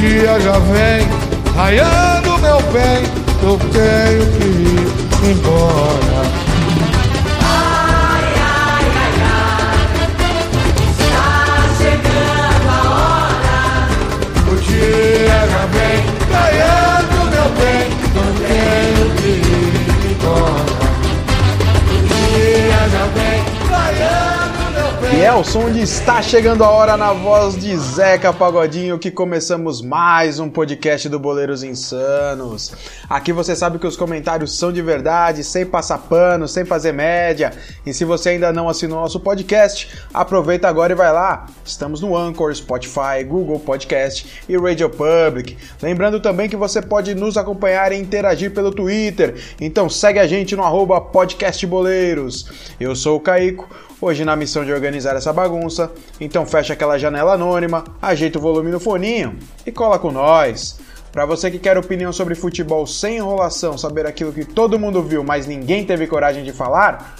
dia já vem raiando meu bem, eu tenho que ir embora. Raiando meu bem. E é o som de Está Chegando a Hora na voz de Zeca Pagodinho que começamos mais um podcast do Boleiros Insanos. Aqui você sabe que os comentários são de verdade, sem passar pano, sem fazer média. E se você ainda não assinou nosso podcast, aproveita agora e vai lá. Estamos no Anchor, Spotify, Google Podcast e Radio Public. Lembrando também que você pode nos acompanhar e interagir pelo Twitter. Então segue a gente no arroba podcastboleiros. Eu sou o Caico hoje na missão de organizar essa bagunça. Então fecha aquela janela anônima, ajeita o volume no foninho e cola com nós. Para você que quer opinião sobre futebol sem enrolação, saber aquilo que todo mundo viu, mas ninguém teve coragem de falar,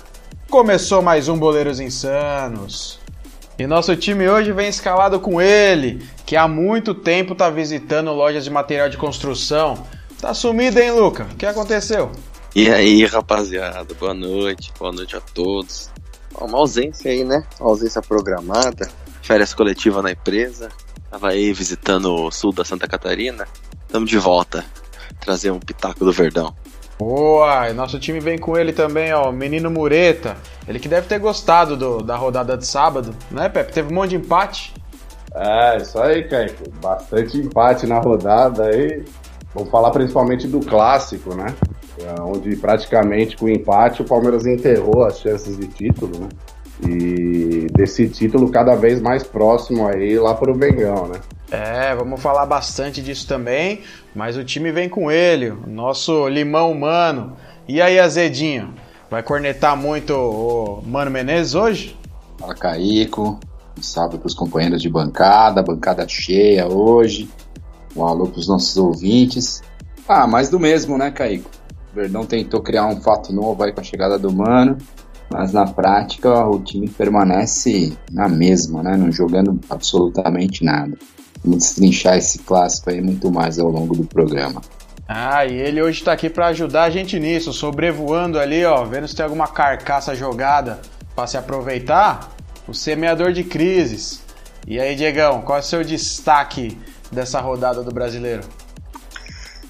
começou mais um Boleiros Insanos. E nosso time hoje vem escalado com ele, que há muito tempo tá visitando lojas de material de construção. Tá sumido, hein, Luca? O que aconteceu? E aí, rapaziada, boa noite, boa noite a todos. Uma ausência aí, né? Uma ausência programada, férias coletiva na empresa. Tava aí visitando o sul da Santa Catarina. Tamo de volta, trazer um pitaco do Verdão. Boa! E nosso time vem com ele também, ó, o menino Mureta. Ele que deve ter gostado do- da rodada de sábado, né, Pepe? Teve um monte de empate. É, isso aí, Kaique. Bastante empate na rodada aí. Vamos falar principalmente do clássico, né? É, Onde praticamente com o empate o Palmeiras enterrou as chances de título, né? E desse título cada vez mais próximo aí lá pro Mengão, né? É, vamos falar bastante disso também, mas o time vem com ele, o nosso limão humano. E aí, Azedinho? Vai cornetar muito o Mano Menezes hoje? Fala Caico, um salve para os companheiros de bancada, bancada cheia hoje. Um alô para os nossos ouvintes. Ah, mais do mesmo, né, Caico? O Verdão tentou criar um fato novo aí com a chegada do Mano, mas na prática o time permanece na mesma, né? Não jogando absolutamente nada. Vamos destrinchar esse clássico aí muito mais ao longo do programa. Ah, e ele hoje tá aqui pra ajudar a gente nisso, sobrevoando ali, ó, vendo se tem alguma carcaça jogada pra se aproveitar. O semeador de crises. E aí, Diegão, qual é o seu destaque dessa rodada do brasileiro?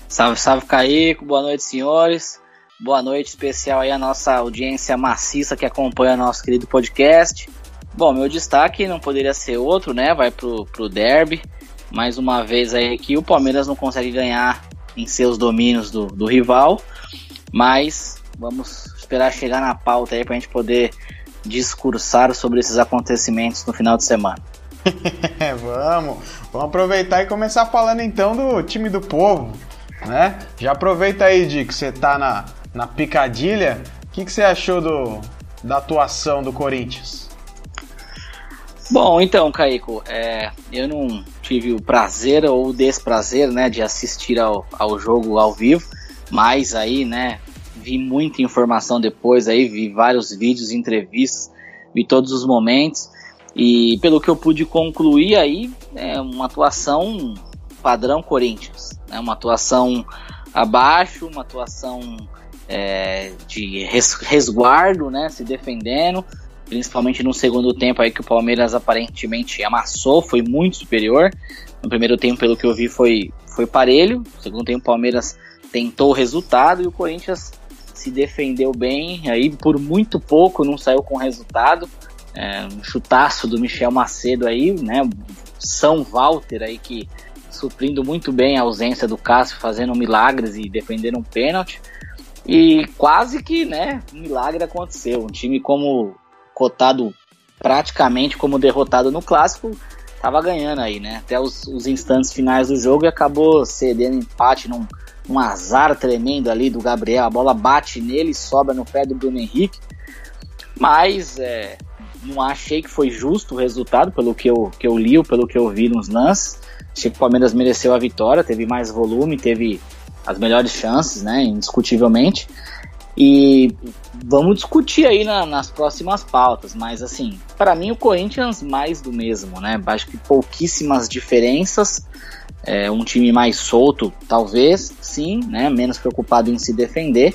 Salve, salve, Caico. Boa noite, senhores. Boa noite especial aí à nossa audiência maciça que acompanha nosso querido podcast. Bom, meu destaque não poderia ser outro, né? Vai pro, pro derby. Mais uma vez aí que o Palmeiras não consegue ganhar em seus domínios do, do rival. Mas vamos esperar chegar na pauta aí pra gente poder discursar sobre esses acontecimentos no final de semana. É, vamos. Vamos aproveitar e começar falando então do time do povo, né? Já aproveita aí, Di, que você tá na, na picadilha. O que, que você achou do, da atuação do Corinthians? Bom, então, Caico, é, eu não tive o prazer ou o desprazer, né, de assistir ao, ao jogo ao vivo, mas aí, né, vi muita informação depois aí, vi vários vídeos, entrevistas, vi todos os momentos, e pelo que eu pude concluir aí, é uma atuação padrão Corinthians, né, uma atuação abaixo, uma atuação é, de res- resguardo, né, se defendendo, principalmente no segundo tempo aí que o Palmeiras aparentemente amassou, foi muito superior. No primeiro tempo, pelo que eu vi, foi, foi parelho. No segundo tempo, o Palmeiras tentou o resultado e o Corinthians se defendeu bem. Aí, por muito pouco, não saiu com resultado. É, um chutaço do Michel Macedo aí, né? São Walter aí que suprindo muito bem a ausência do Cássio, fazendo milagres e defendendo um pênalti. E quase que, né, um milagre aconteceu. Um time como cotado praticamente como derrotado no clássico, tava ganhando aí, né? Até os, os instantes finais do jogo e acabou cedendo empate num, num azar tremendo ali do Gabriel. A bola bate nele, sobra no pé do Bruno Henrique. Mas é, não achei que foi justo o resultado, pelo que eu, que eu li, ou pelo que eu vi nos lances. Achei que o Palmeiras mereceu a vitória, teve mais volume, teve as melhores chances, né? Indiscutivelmente. E vamos discutir aí na, nas próximas pautas, mas assim, para mim o Corinthians mais do mesmo, né? Acho que pouquíssimas diferenças. É, um time mais solto, talvez, sim, né? Menos preocupado em se defender,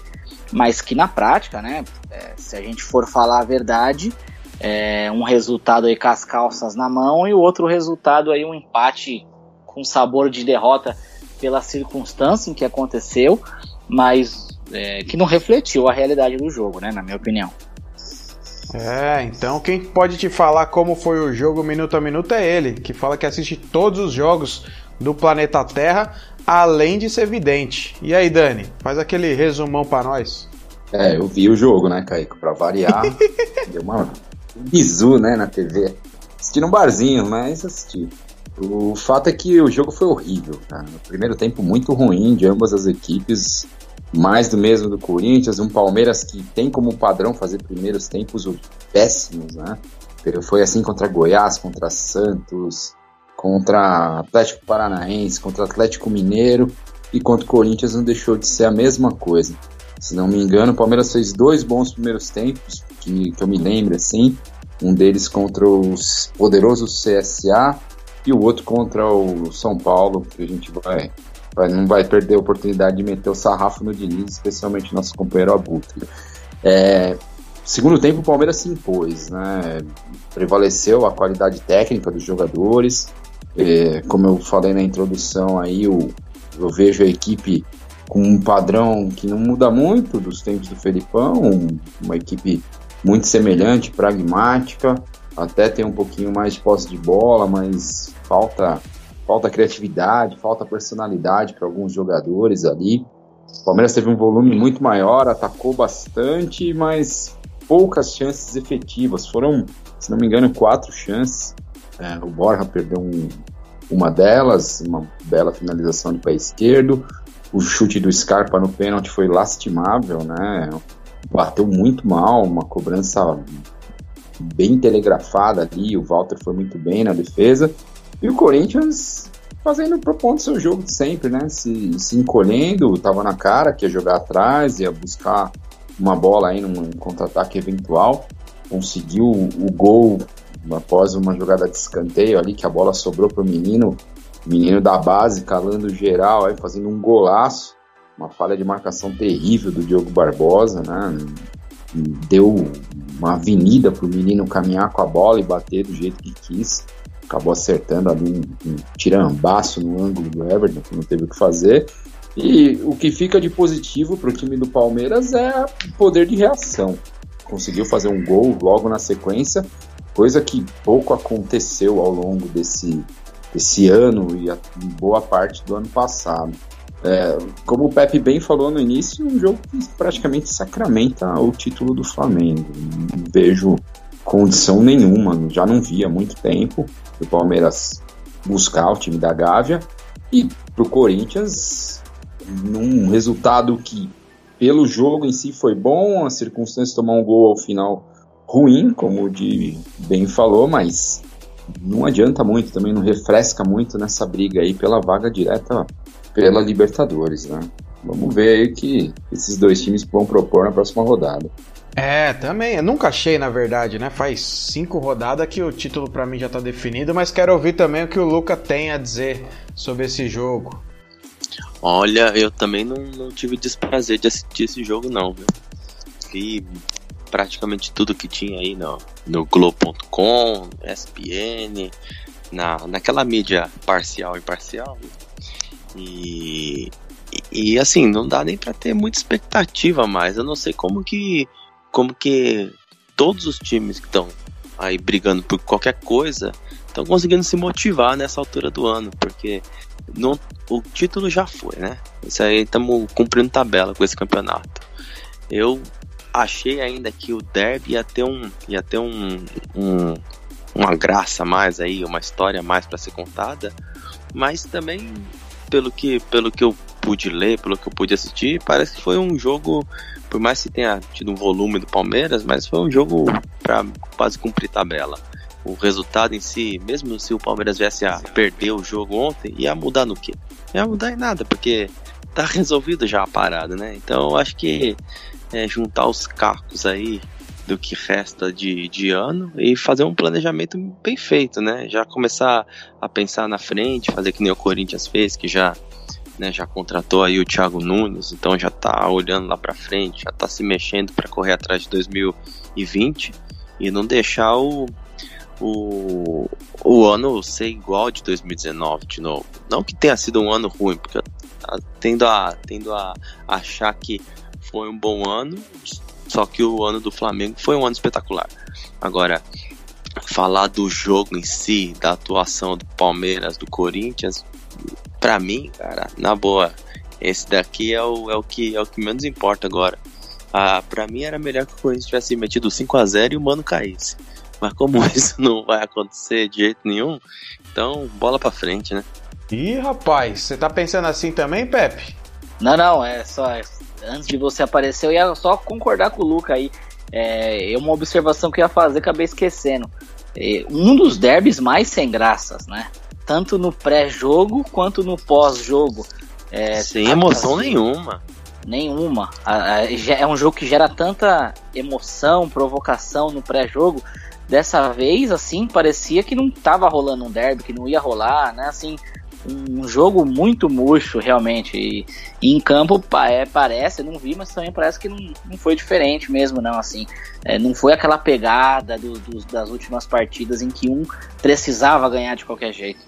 mas que na prática, né? É, se a gente for falar a verdade, é um resultado aí com as calças na mão e o outro resultado aí um empate com sabor de derrota pela circunstância em que aconteceu, mas é, que não refletiu a realidade do jogo, né? Na minha opinião. É, então quem pode te falar como foi o jogo minuto a minuto é ele, que fala que assiste todos os jogos do planeta Terra, além de ser vidente. E aí, Dani, faz aquele resumão para nós. É, eu vi o jogo, né, Kaique? Pra variar, deu uma bizu, né, na TV. Assisti num barzinho, mas assisti. O fato é que o jogo foi horrível, cara. No primeiro tempo muito ruim de ambas as equipes mais do mesmo do Corinthians, um Palmeiras que tem como padrão fazer primeiros tempos péssimos, né? Foi assim contra Goiás, contra Santos, contra Atlético Paranaense, contra Atlético Mineiro e contra o Corinthians não deixou de ser a mesma coisa. Se não me engano, o Palmeiras fez dois bons primeiros tempos, que, que eu me lembro assim, um deles contra os poderosos CSA e o outro contra o São Paulo, que a gente vai vai, não vai perder a oportunidade de meter o sarrafo no Diniz, especialmente nosso companheiro Abutre. É, segundo tempo, o Palmeiras se impôs, né? prevaleceu a qualidade técnica dos jogadores. É, como eu falei na introdução, aí o, eu vejo a equipe com um padrão que não muda muito dos tempos do Felipão, uma equipe muito semelhante, pragmática, até tem um pouquinho mais de posse de bola, mas falta falta criatividade, falta personalidade para alguns jogadores ali. O Palmeiras teve um volume muito maior, atacou bastante, mas poucas chances efetivas. Foram, se não me engano, quatro chances. É, o Borja perdeu um, uma delas, uma bela finalização de pé esquerdo. O chute do Scarpa no pênalti foi lastimável, né? Bateu muito mal, uma cobrança bem telegrafada ali. O Walter foi muito bem na defesa. E o Corinthians fazendo, propondo seu jogo de sempre, né? Se, se encolhendo, tava na cara que ia jogar atrás, ia buscar uma bola aí num contra-ataque eventual. Conseguiu o gol após uma jogada de escanteio ali, que a bola sobrou pro menino, menino da base, calando geral, aí fazendo um golaço. Uma falha de marcação terrível do Diogo Barbosa, né? Deu uma avenida pro menino caminhar com a bola e bater do jeito que quis acabou acertando ali um, um tirambaço no ângulo do Everton, que não teve o que fazer. E o que fica de positivo para o time do Palmeiras é o poder de reação. Conseguiu fazer um gol logo na sequência, coisa que pouco aconteceu ao longo desse, desse ano e a, boa parte do ano passado. É, como o Pepe bem falou no início, um jogo que praticamente sacramenta o título do Flamengo. Não vejo condição nenhuma, já não via há muito tempo do Palmeiras buscar o time da Gávea e pro Corinthians num resultado que pelo jogo em si foi bom, as circunstâncias de tomar um gol ao final ruim, como o de bem falou, mas não adianta muito, também não refresca muito nessa briga aí pela vaga direta pela Libertadores, né? Vamos ver aí o que esses dois times vão propor na próxima rodada. É, também. Eu nunca achei, na verdade, né? Faz cinco rodadas que o título para mim já tá definido, mas quero ouvir também o que o Luca tem a dizer sobre esse jogo. Olha, eu também não, não tive desprazer de assistir esse jogo, não, viu? Vi praticamente tudo que tinha aí no, no Globo.com, ESPN, na, naquela mídia parcial e parcial. E, e, e assim, não dá nem para ter muita expectativa mais. Eu não sei como que como que todos os times que estão aí brigando por qualquer coisa estão conseguindo se motivar nessa altura do ano, porque não, o título já foi, né? Isso aí estamos cumprindo tabela com esse campeonato. Eu achei ainda que o derby ia ter um ia ter um, um uma graça mais aí, uma história mais para ser contada, mas também pelo que pelo que eu pude ler, pelo que eu pude assistir, parece que foi um jogo por mais que tenha tido um volume do Palmeiras, mas foi um jogo para quase cumprir tabela. O resultado em si, mesmo se o Palmeiras viesse a perder o jogo ontem, ia mudar no quê? Ia mudar em nada, porque tá resolvido já a parada, né? Então acho que é, juntar os cacos aí do que resta de, de ano e fazer um planejamento bem feito, né? Já começar a pensar na frente, fazer que nem o Corinthians fez, que já, né, já contratou aí o Thiago Nunes, então já tá olhando lá para frente, já tá se mexendo para correr atrás de 2020 e não deixar o, o, o ano ser igual de 2019 de novo. Não que tenha sido um ano ruim, porque eu tendo a, tendo a achar que foi um bom ano, só que o ano do Flamengo foi um ano espetacular. Agora, falar do jogo em si, da atuação do Palmeiras, do Corinthians, para mim, cara, na boa, esse daqui é o, é o, que, é o que menos importa agora. Ah, pra mim era melhor que o Corinthians tivesse metido 5 a 0 e o Mano caísse. Mas como isso não vai acontecer de jeito nenhum, então bola pra frente, né? Ih, rapaz, você tá pensando assim também, Pepe? Não, não, é só. Antes de você aparecer, eu ia só concordar com o Luca aí. É, é uma observação que eu ia fazer, acabei esquecendo. É, um dos derbys mais sem graças, né? Tanto no pré-jogo quanto no pós-jogo. É, Sem emoção assim, nenhuma. Nenhuma. É um jogo que gera tanta emoção, provocação no pré-jogo. Dessa vez, assim, parecia que não tava rolando um derby, que não ia rolar, né? Assim, um jogo muito murcho, realmente. E, e em campo é, parece, não vi, mas também parece que não, não foi diferente mesmo, não. Assim, é, não foi aquela pegada do, do, das últimas partidas em que um precisava ganhar de qualquer jeito.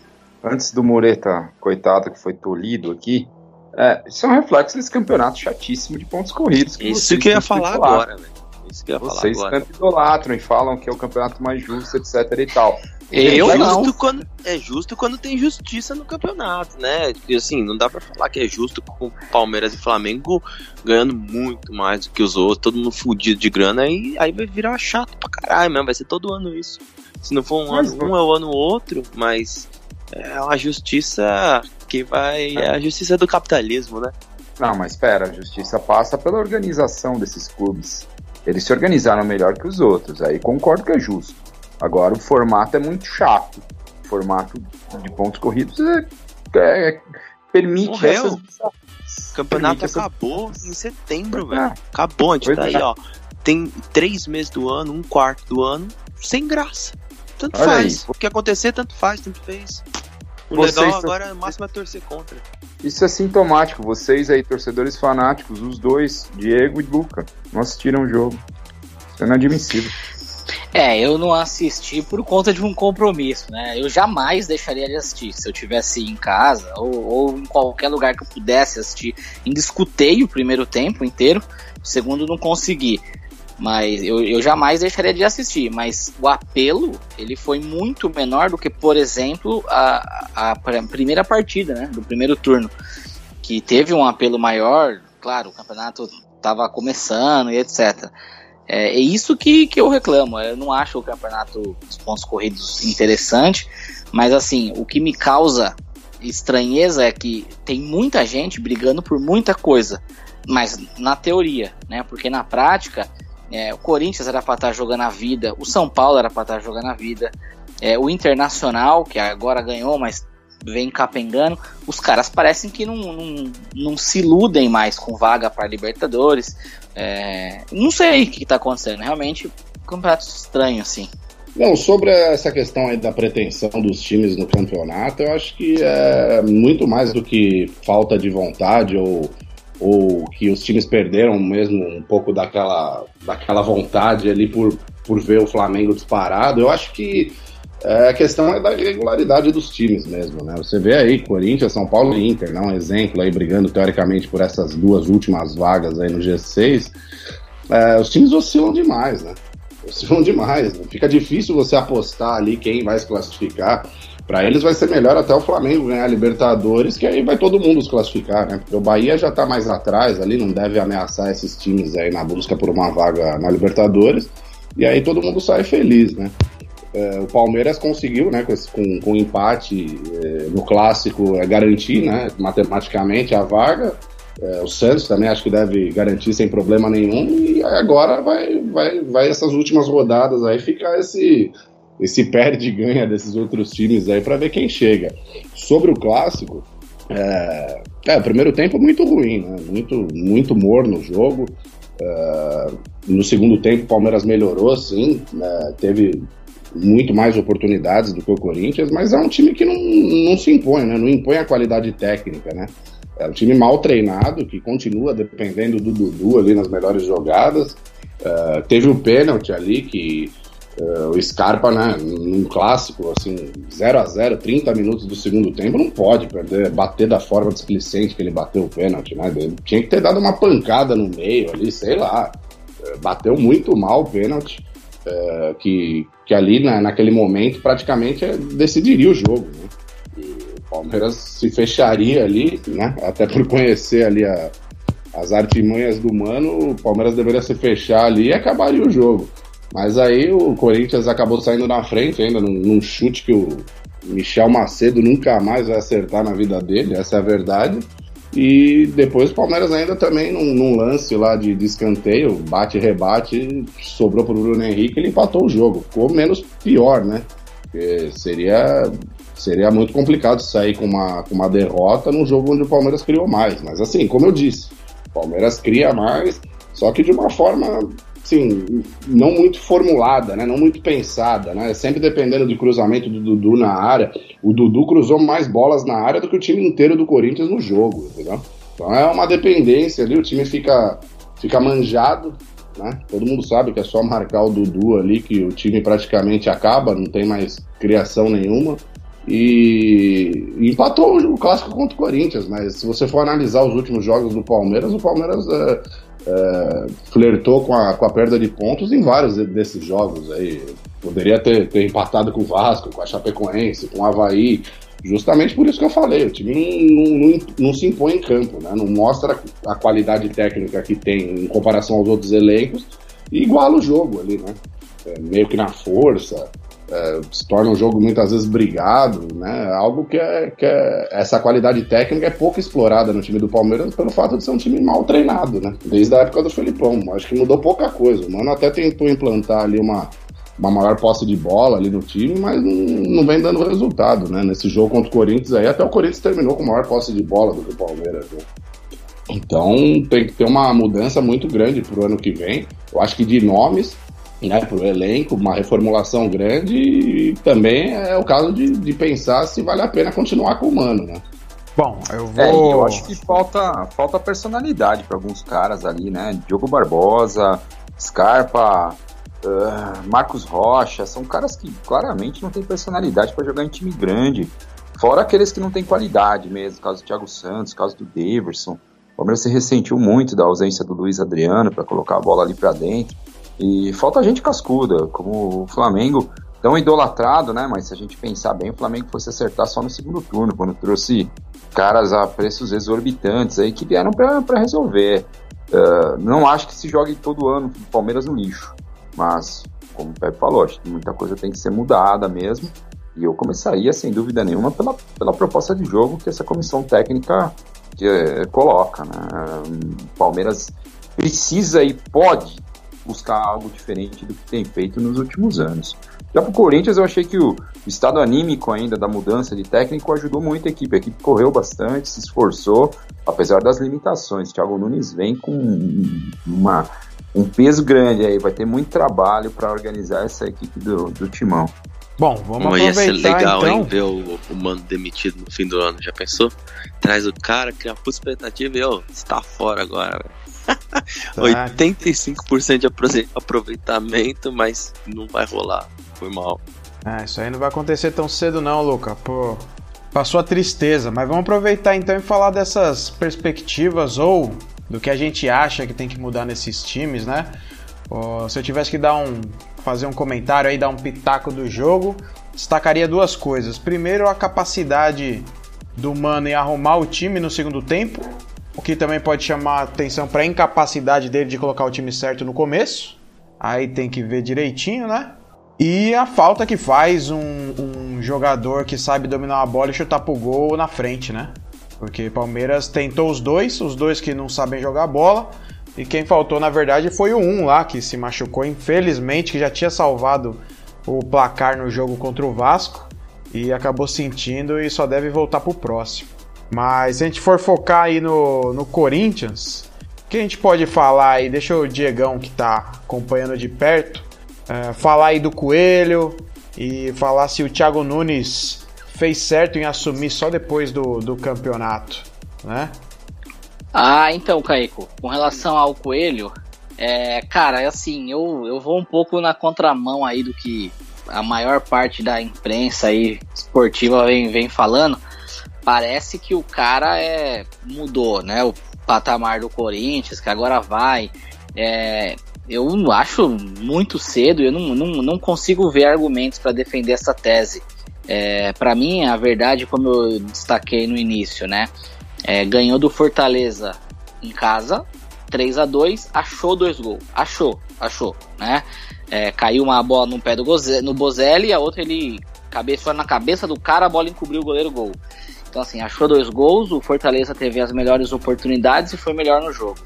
Antes do Mureta, coitado, que foi tolhido aqui, é, isso é um reflexo desse campeonato chatíssimo de pontos corridos. Que isso que eu ia falar agora, velho. Isso que eu ia Vocês falar agora. tanto idolatram e falam que é o campeonato mais justo, etc e tal. Eu é não. justo quando é justo quando tem justiça no campeonato, né? Porque assim, não dá pra falar que é justo com Palmeiras e Flamengo ganhando muito mais do que os outros, todo mundo fudido de grana, e aí vai virar chato pra caralho mesmo, vai ser todo ano isso. Se não for um Mas ano, um é o ano outro, mas é uma justiça que vai. É a justiça do capitalismo, né? Não, mas espera, a justiça passa pela organização desses clubes. Eles se organizaram melhor que os outros, aí concordo que é justo. Agora o formato é muito chato. O formato de pontos corridos é, é, permite Morreu. essas. O campeonato essas- acabou em setembro, Pois velho. é. Acabou, a gente Pois tá aí, é. ó. Tem três meses do ano, um quarto do ano, sem graça. Tanto Olha faz. aí. O que acontecer, tanto faz, tanto fez. O Vocês legal são- agora, o máximo é torcer contra. Isso é sintomático. Vocês aí, torcedores fanáticos, os dois, Diego e Luca, não assistiram o jogo. Isso é inadmissível. É, eu não assisti por conta de um compromisso, né? Eu jamais deixaria de assistir. Se eu tivesse em casa ou, ou em qualquer lugar que eu pudesse assistir. Ainda escutei o primeiro tempo inteiro, o segundo não consegui. Mas eu, eu jamais deixaria de assistir. Mas o apelo, ele foi muito menor do que, por exemplo, a, a pr- primeira partida, né? Do primeiro turno. Que teve um apelo maior, claro, o campeonato estava começando e etc. É, é isso que, que eu reclamo. Eu não acho o campeonato dos pontos corridos interessante, mas assim, o que me causa estranheza é que tem muita gente brigando por muita coisa, mas na teoria, né? Porque na prática, é, o Corinthians era para estar jogando a vida, o São Paulo era para estar jogando a vida, é, o Internacional, que agora ganhou, mas vem capengando, os caras parecem que não, não, não se iludem mais com vaga para Libertadores. É, não sei o que está acontecendo, realmente um campeonato estranho assim. Não, sobre essa questão aí da pretensão dos times no campeonato, eu acho que é muito mais do que falta de vontade ou, ou que os times perderam mesmo um pouco daquela, daquela vontade ali por, por ver o Flamengo disparado. Eu acho que é, a questão é da irregularidade dos times mesmo, né? Você vê aí Corinthians, São Paulo e Inter, né? um exemplo aí brigando teoricamente por essas duas últimas vagas aí no G6. É, os times oscilam demais, né? Oscilam demais. Né? Fica difícil você apostar ali quem vai se classificar. Para eles vai ser melhor até o Flamengo ganhar a Libertadores, que aí vai todo mundo se classificar, né? Porque o Bahia já tá mais atrás ali, não deve ameaçar esses times aí na busca por uma vaga na Libertadores. E aí todo mundo sai feliz, né? É, o Palmeiras conseguiu, né, com, esse, com, com empate é, no clássico, é, garantir, né, matematicamente a vaga. É, o Santos também acho que deve garantir sem problema nenhum. E agora vai, vai, vai essas últimas rodadas aí ficar esse, esse perde e ganha desses outros times aí para ver quem chega. Sobre o clássico, é, é, o primeiro tempo muito ruim, né? muito, muito morno o jogo. Uh, no segundo tempo, o Palmeiras melhorou, sim, né, teve muito mais oportunidades do que o Corinthians, mas é um time que não, não se impõe, né, não impõe a qualidade técnica, né. É um time mal treinado, que continua dependendo do Dudu ali nas melhores jogadas. Uh, teve o um pênalti ali que Uh, o Scarpa, né, num clássico, assim, 0 a 0 30 minutos do segundo tempo, não pode perder, bater da forma displicente que ele bateu o pênalti, né? Ele tinha que ter dado uma pancada no meio ali, sei lá. Uh, bateu muito mal o pênalti, que, que ali, né, naquele momento, praticamente decidiria o jogo, né? E o Palmeiras se fecharia ali, né? Até por conhecer ali a, as artimanhas do Mano, o Palmeiras deveria se fechar ali e acabaria o jogo. Mas aí o Corinthians acabou saindo na frente ainda num, num, chute que o Michel Macedo nunca mais vai acertar na vida dele, essa é a verdade. E depois o Palmeiras ainda também num, num lance lá de, de escanteio, bate rebate, sobrou pro Bruno Henrique, ele empatou o jogo. Ficou menos pior, né? Porque seria seria muito complicado sair com uma, com uma derrota num jogo onde o Palmeiras criou mais. Mas assim, como eu disse, o Palmeiras cria mais, só que de uma forma sim, não muito formulada, né? Não muito pensada, né? Sempre dependendo do cruzamento do Dudu na área. O Dudu cruzou mais bolas na área do que o time inteiro do Corinthians no jogo, entendeu? Então é uma dependência ali, o time fica, fica manjado, né? Todo mundo sabe que é só marcar o Dudu ali que o time praticamente acaba, não tem mais criação nenhuma. E, e empatou o clássico contra o Corinthians, mas se você for analisar os últimos jogos do Palmeiras, o Palmeiras é, é, flertou com a, com a perda de pontos em vários desses jogos aí. Poderia ter, ter empatado com o Vasco, com a Chapecoense, com o Havaí. Justamente por isso que eu falei, o time não, não, não se impõe em campo, né? não mostra a qualidade técnica que tem em comparação aos outros elencos e iguala o jogo ali, né? É, meio que na força, é, se torna um jogo muitas vezes brigado, né? Algo que é, que é essa qualidade técnica é pouco explorada no time do Palmeiras pelo fato de ser um time mal treinado, né? Desde a época do Felipão, acho que mudou pouca coisa. O Mano até tentou implantar ali uma, uma maior posse de bola ali no time, mas não, não vem dando resultado, né? Nesse jogo contra o Corinthians aí, até o Corinthians terminou com maior posse de bola do que o Palmeiras, né? Então tem que ter uma mudança muito grande pro ano que vem. Eu acho que de nomes né, para o elenco, uma reformulação grande e também é o caso de, de pensar se vale a pena continuar com o Mano, né? Bom, eu vou. É, eu acho que falta, falta personalidade para alguns caras ali, né? Diogo Barbosa, Scarpa, uh, Marcos Rocha, são caras que claramente não têm personalidade para jogar em time grande. Fora aqueles que não têm qualidade mesmo, caso do Thiago Santos, caso do Daverson. O Palmeiras se ressentiu muito da ausência do Luiz Adriano para colocar a bola ali para dentro. E falta gente cascuda, como o Flamengo, tão idolatrado, né? Mas se a gente pensar bem, o Flamengo fosse acertar só no segundo turno, quando trouxe caras a preços exorbitantes aí que vieram para resolver. Uh, não acho que se jogue todo ano o Palmeiras no lixo, mas, como o Pepe falou, acho que muita coisa tem que ser mudada mesmo. E eu começaria, sem dúvida nenhuma, pela, pela proposta de jogo que essa comissão técnica que, é, coloca. Né? O Palmeiras precisa e pode buscar algo diferente do que tem feito nos últimos anos. Já para o Corinthians, eu achei que o estado anímico ainda da mudança de técnico ajudou muito a equipe. A equipe correu bastante, se esforçou, apesar das limitações. Thiago Nunes vem com uma, um peso grande aí, vai ter muito trabalho para organizar essa equipe do, do Timão. Bom, vamos Mas aproveitar ia ser legal, então. hein, ver o, o mano demitido no fim do ano, já pensou? Traz o cara, cria uma expectativa e, ó, está fora agora, velho. 85% de aproveitamento, mas não vai rolar. Foi mal. É, isso aí não vai acontecer tão cedo não, Luca. Pô, passou a tristeza. Mas vamos aproveitar então e falar dessas perspectivas ou do que a gente acha que tem que mudar nesses times, né? se eu tivesse que dar um fazer um comentário aí, dar um pitaco do jogo, destacaria duas coisas. Primeiro, a capacidade do Mano em arrumar o time no segundo tempo o que também pode chamar atenção para a incapacidade dele de colocar o time certo no começo. Aí tem que ver direitinho, né? E a falta que faz um, um jogador que sabe dominar a bola e chutar pro gol na frente, né? Porque Palmeiras tentou os dois, os dois que não sabem jogar bola. E quem faltou, na verdade, foi o um lá que se machucou, infelizmente, que já tinha salvado o placar no jogo contra o Vasco. E acabou sentindo e só deve voltar pro próximo. Mas se a gente for focar aí no, no Corinthians, O que a gente pode falar aí? Deixa o Diegão, que tá acompanhando de perto, é, falar aí do Coelho e falar se o Thiago Nunes fez certo em assumir só depois do, do campeonato, né? Ah, então, Caico, com relação ao Coelho, é, cara, assim, eu, eu vou um pouco na contramão aí do que a maior parte da imprensa aí esportiva vem, vem falando. Parece que o cara é mudou, né? O patamar do Corinthians, que agora vai. É, eu acho muito cedo, eu não, não, não consigo ver argumentos para defender essa tese. É, para mim, a verdade, como eu destaquei no início, né? É, ganhou do Fortaleza em casa, 3 a 2 achou dois gols. Achou, achou, né? É, caiu uma bola no pé do Goze, no Bozelli e a outra ele cabeçou na cabeça do cara, a bola encobriu o goleiro gol. Então assim, achou dois gols, o Fortaleza teve as melhores oportunidades e foi melhor no jogo.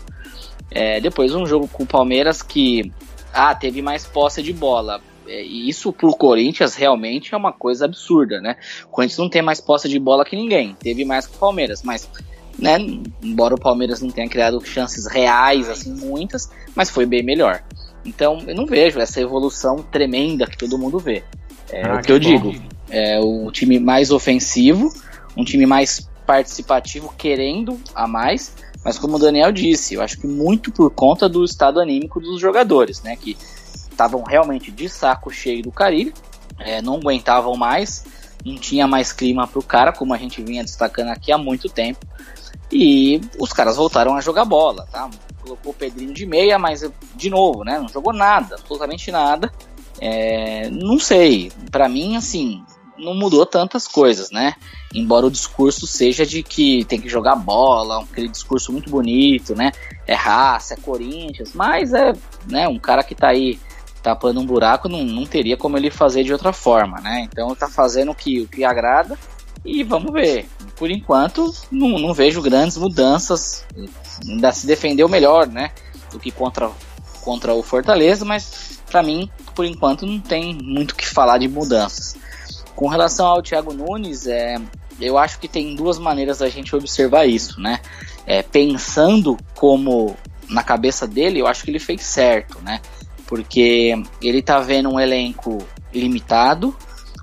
É, depois um jogo com o Palmeiras que ah, teve mais posse de bola. É, e isso pro Corinthians realmente é uma coisa absurda, né? O Corinthians não tem mais posse de bola que ninguém, teve mais que o Palmeiras, mas né, embora o Palmeiras não tenha criado chances reais assim muitas, mas foi bem melhor. Então eu não vejo essa evolução tremenda que todo mundo vê. É ah, o que, que eu bom. digo. É o time mais ofensivo, um time mais participativo, querendo a mais, mas como o Daniel disse, eu acho que muito por conta do estado anímico dos jogadores, né? Que estavam realmente de saco cheio do Caribe, é, não aguentavam mais, não tinha mais clima para o cara, como a gente vinha destacando aqui há muito tempo. E os caras voltaram a jogar bola, tá? colocou o Pedrinho de meia, mas de novo, né? Não jogou nada, absolutamente nada. É, não sei, para mim, assim, não mudou tantas coisas, né? Embora o discurso seja de que tem que jogar bola, aquele discurso muito bonito, né? É raça, é Corinthians, mas é né, um cara que tá aí tapando um buraco, não, não teria como ele fazer de outra forma, né? Então tá fazendo o que, o que agrada e vamos ver. Por enquanto, não, não vejo grandes mudanças. Ainda se defendeu melhor, né? Do que contra, contra o Fortaleza, mas para mim, por enquanto, não tem muito o que falar de mudanças. Com relação ao Thiago Nunes, é, eu acho que tem duas maneiras da gente observar isso, né? É, pensando como na cabeça dele, eu acho que ele fez certo, né? Porque ele tá vendo um elenco limitado,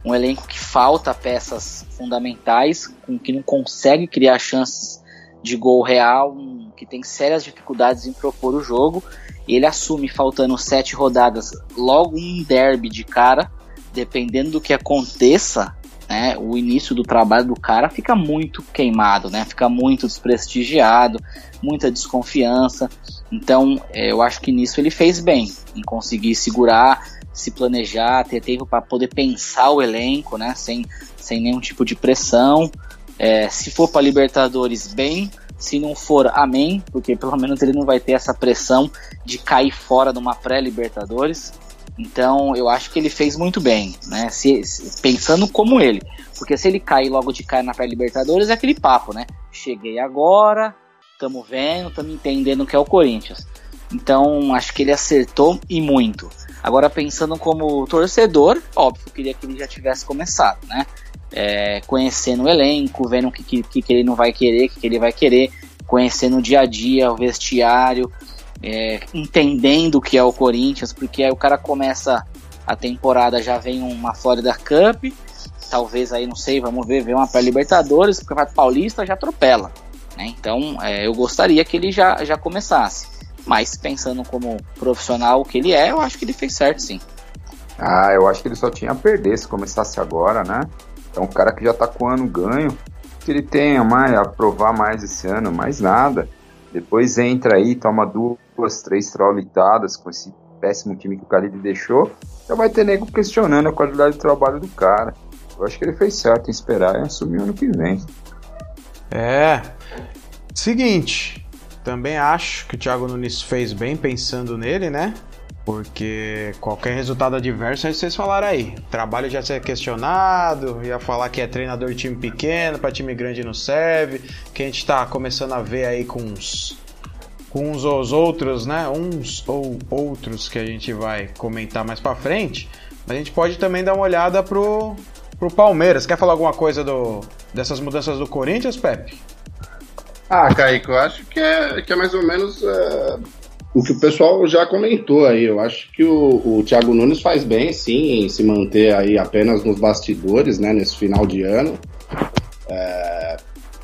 um elenco que falta peças fundamentais, com que não consegue criar chances de gol real, um, que tem sérias dificuldades em propor o jogo. Ele assume faltando sete rodadas, logo um derby de cara, dependendo do que aconteça, né, o início do trabalho do cara fica muito queimado, né, fica muito desprestigiado, muita desconfiança. Então, é, eu acho que nisso ele fez bem, em conseguir segurar se planejar, ter tempo para poder pensar o elenco, né? Sem, sem nenhum tipo de pressão. É, se for para Libertadores, bem. Se não for, amém, porque pelo menos ele não vai ter essa pressão de cair fora de uma pré-Libertadores. Então eu acho que ele fez muito bem, né? Se, se, pensando como ele. Porque se ele cair logo de cara na pré-Libertadores é aquele papo, né? Cheguei agora, estamos vendo, estamos entendendo o que é o Corinthians. Então acho que ele acertou e muito. Agora, pensando como torcedor, óbvio, queria que ele já tivesse começado, né? É, conhecendo o elenco, vendo o que, que, que, ele não vai querer, o que, que ele vai querer, conhecendo o dia a dia, o vestiário, é, entendendo o que é o Corinthians, porque aí o cara começa a temporada, já vem uma Florida Cup, talvez aí, não sei, vamos ver, ver uma pré-Libertadores, porque o Paulista já atropela, né? Então, é, eu gostaria que ele já, já começasse. Mas pensando como profissional que ele é, eu acho que ele fez certo sim. Ah, eu acho que ele só tinha a perder se começasse agora, né? Então o cara que já tá com ano ganho, que ele tenha mais, a provar mais esse ano, mais nada. Depois entra aí, toma duas, três traulitadas com esse péssimo time que o Caribe deixou, já vai ter nego questionando a qualidade do trabalho do cara. Eu acho que ele fez certo em esperar e assumir o ano que vem. É. Seguinte, também acho que o Thiago Nunes fez bem pensando nele, né? Porque qualquer resultado adverso, aí vocês falaram aí. Trabalho já ser questionado, ia falar que é treinador de time pequeno, para time grande não serve. Que a gente tá começando a ver aí com uns, uns ou os outros, né? Uns ou outros que a gente vai comentar mais para frente. A gente pode também dar uma olhada pro, pro Palmeiras. Quer falar alguma coisa do, dessas mudanças do Corinthians, Pepe? Ah, Kaique, eu acho que é, que é mais ou menos é, o que o pessoal já comentou aí. Eu acho que o, o Thiago Nunes faz bem, sim, em se manter aí apenas nos bastidores, né, nesse final de ano. É,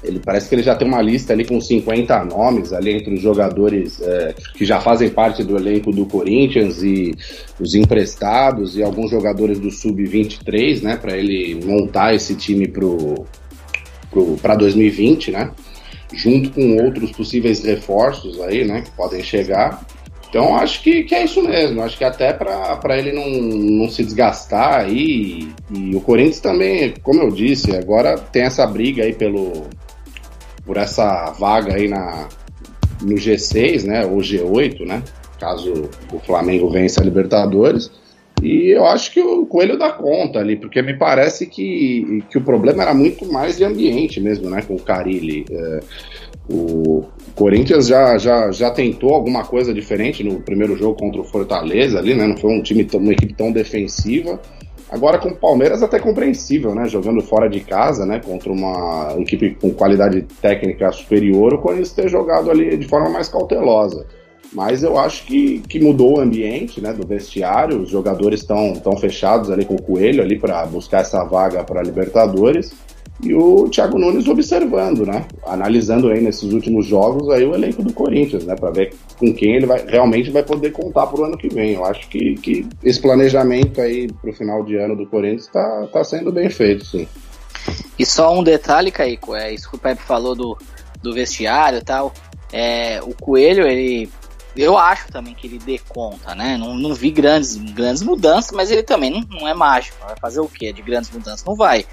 ele parece que ele já tem uma lista ali com 50 nomes ali entre os jogadores é, que já fazem parte do elenco do Corinthians e os emprestados e alguns jogadores do sub-23, né, para ele montar esse time pro para 2020, né? Junto com outros possíveis reforços aí, né, que podem chegar. Então acho que, que é isso mesmo. Acho que até para ele não, não se desgastar aí. E o Corinthians também, como eu disse, agora tem essa briga aí pelo, por essa vaga aí na, no G6, né, ou G8, né, caso o Flamengo vença a Libertadores. E eu acho que o Coelho dá conta ali, porque me parece que, que o problema era muito mais de ambiente mesmo, né, com o Carilli. É, o Corinthians já, já, já tentou alguma coisa diferente no primeiro jogo contra o Fortaleza ali, né, não foi um time, uma equipe tão defensiva. Agora com o Palmeiras até compreensível, né? Jogando fora de casa, né? Contra uma equipe com qualidade técnica superior, o Corinthians ter jogado ali de forma mais cautelosa. Mas eu acho que, que mudou o ambiente né, do vestiário, os jogadores estão tão fechados ali com o Coelho ali para buscar essa vaga para Libertadores e o Thiago Nunes observando, né? Analisando aí nesses últimos jogos aí o elenco do Corinthians, né? Para ver com quem ele vai realmente vai poder contar para o ano que vem. Eu acho que, que esse planejamento aí para o final de ano do Corinthians está tá sendo bem feito, sim. E só um detalhe, Caico, é isso que o Pepe falou do, do vestiário e tal. É, o Coelho, ele. Eu acho também que ele dê conta, né? Não, não vi grandes, grandes mudanças, mas ele também não, não é mágico. Vai fazer o quê? De grandes mudanças? Não vai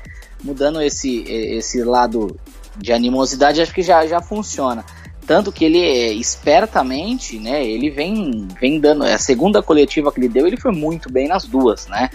mudando esse, esse lado de animosidade, acho que já, já funciona. Tanto que ele, é, espertamente, né, ele vem, vem dando. A segunda coletiva que ele deu, ele foi muito bem nas duas, né?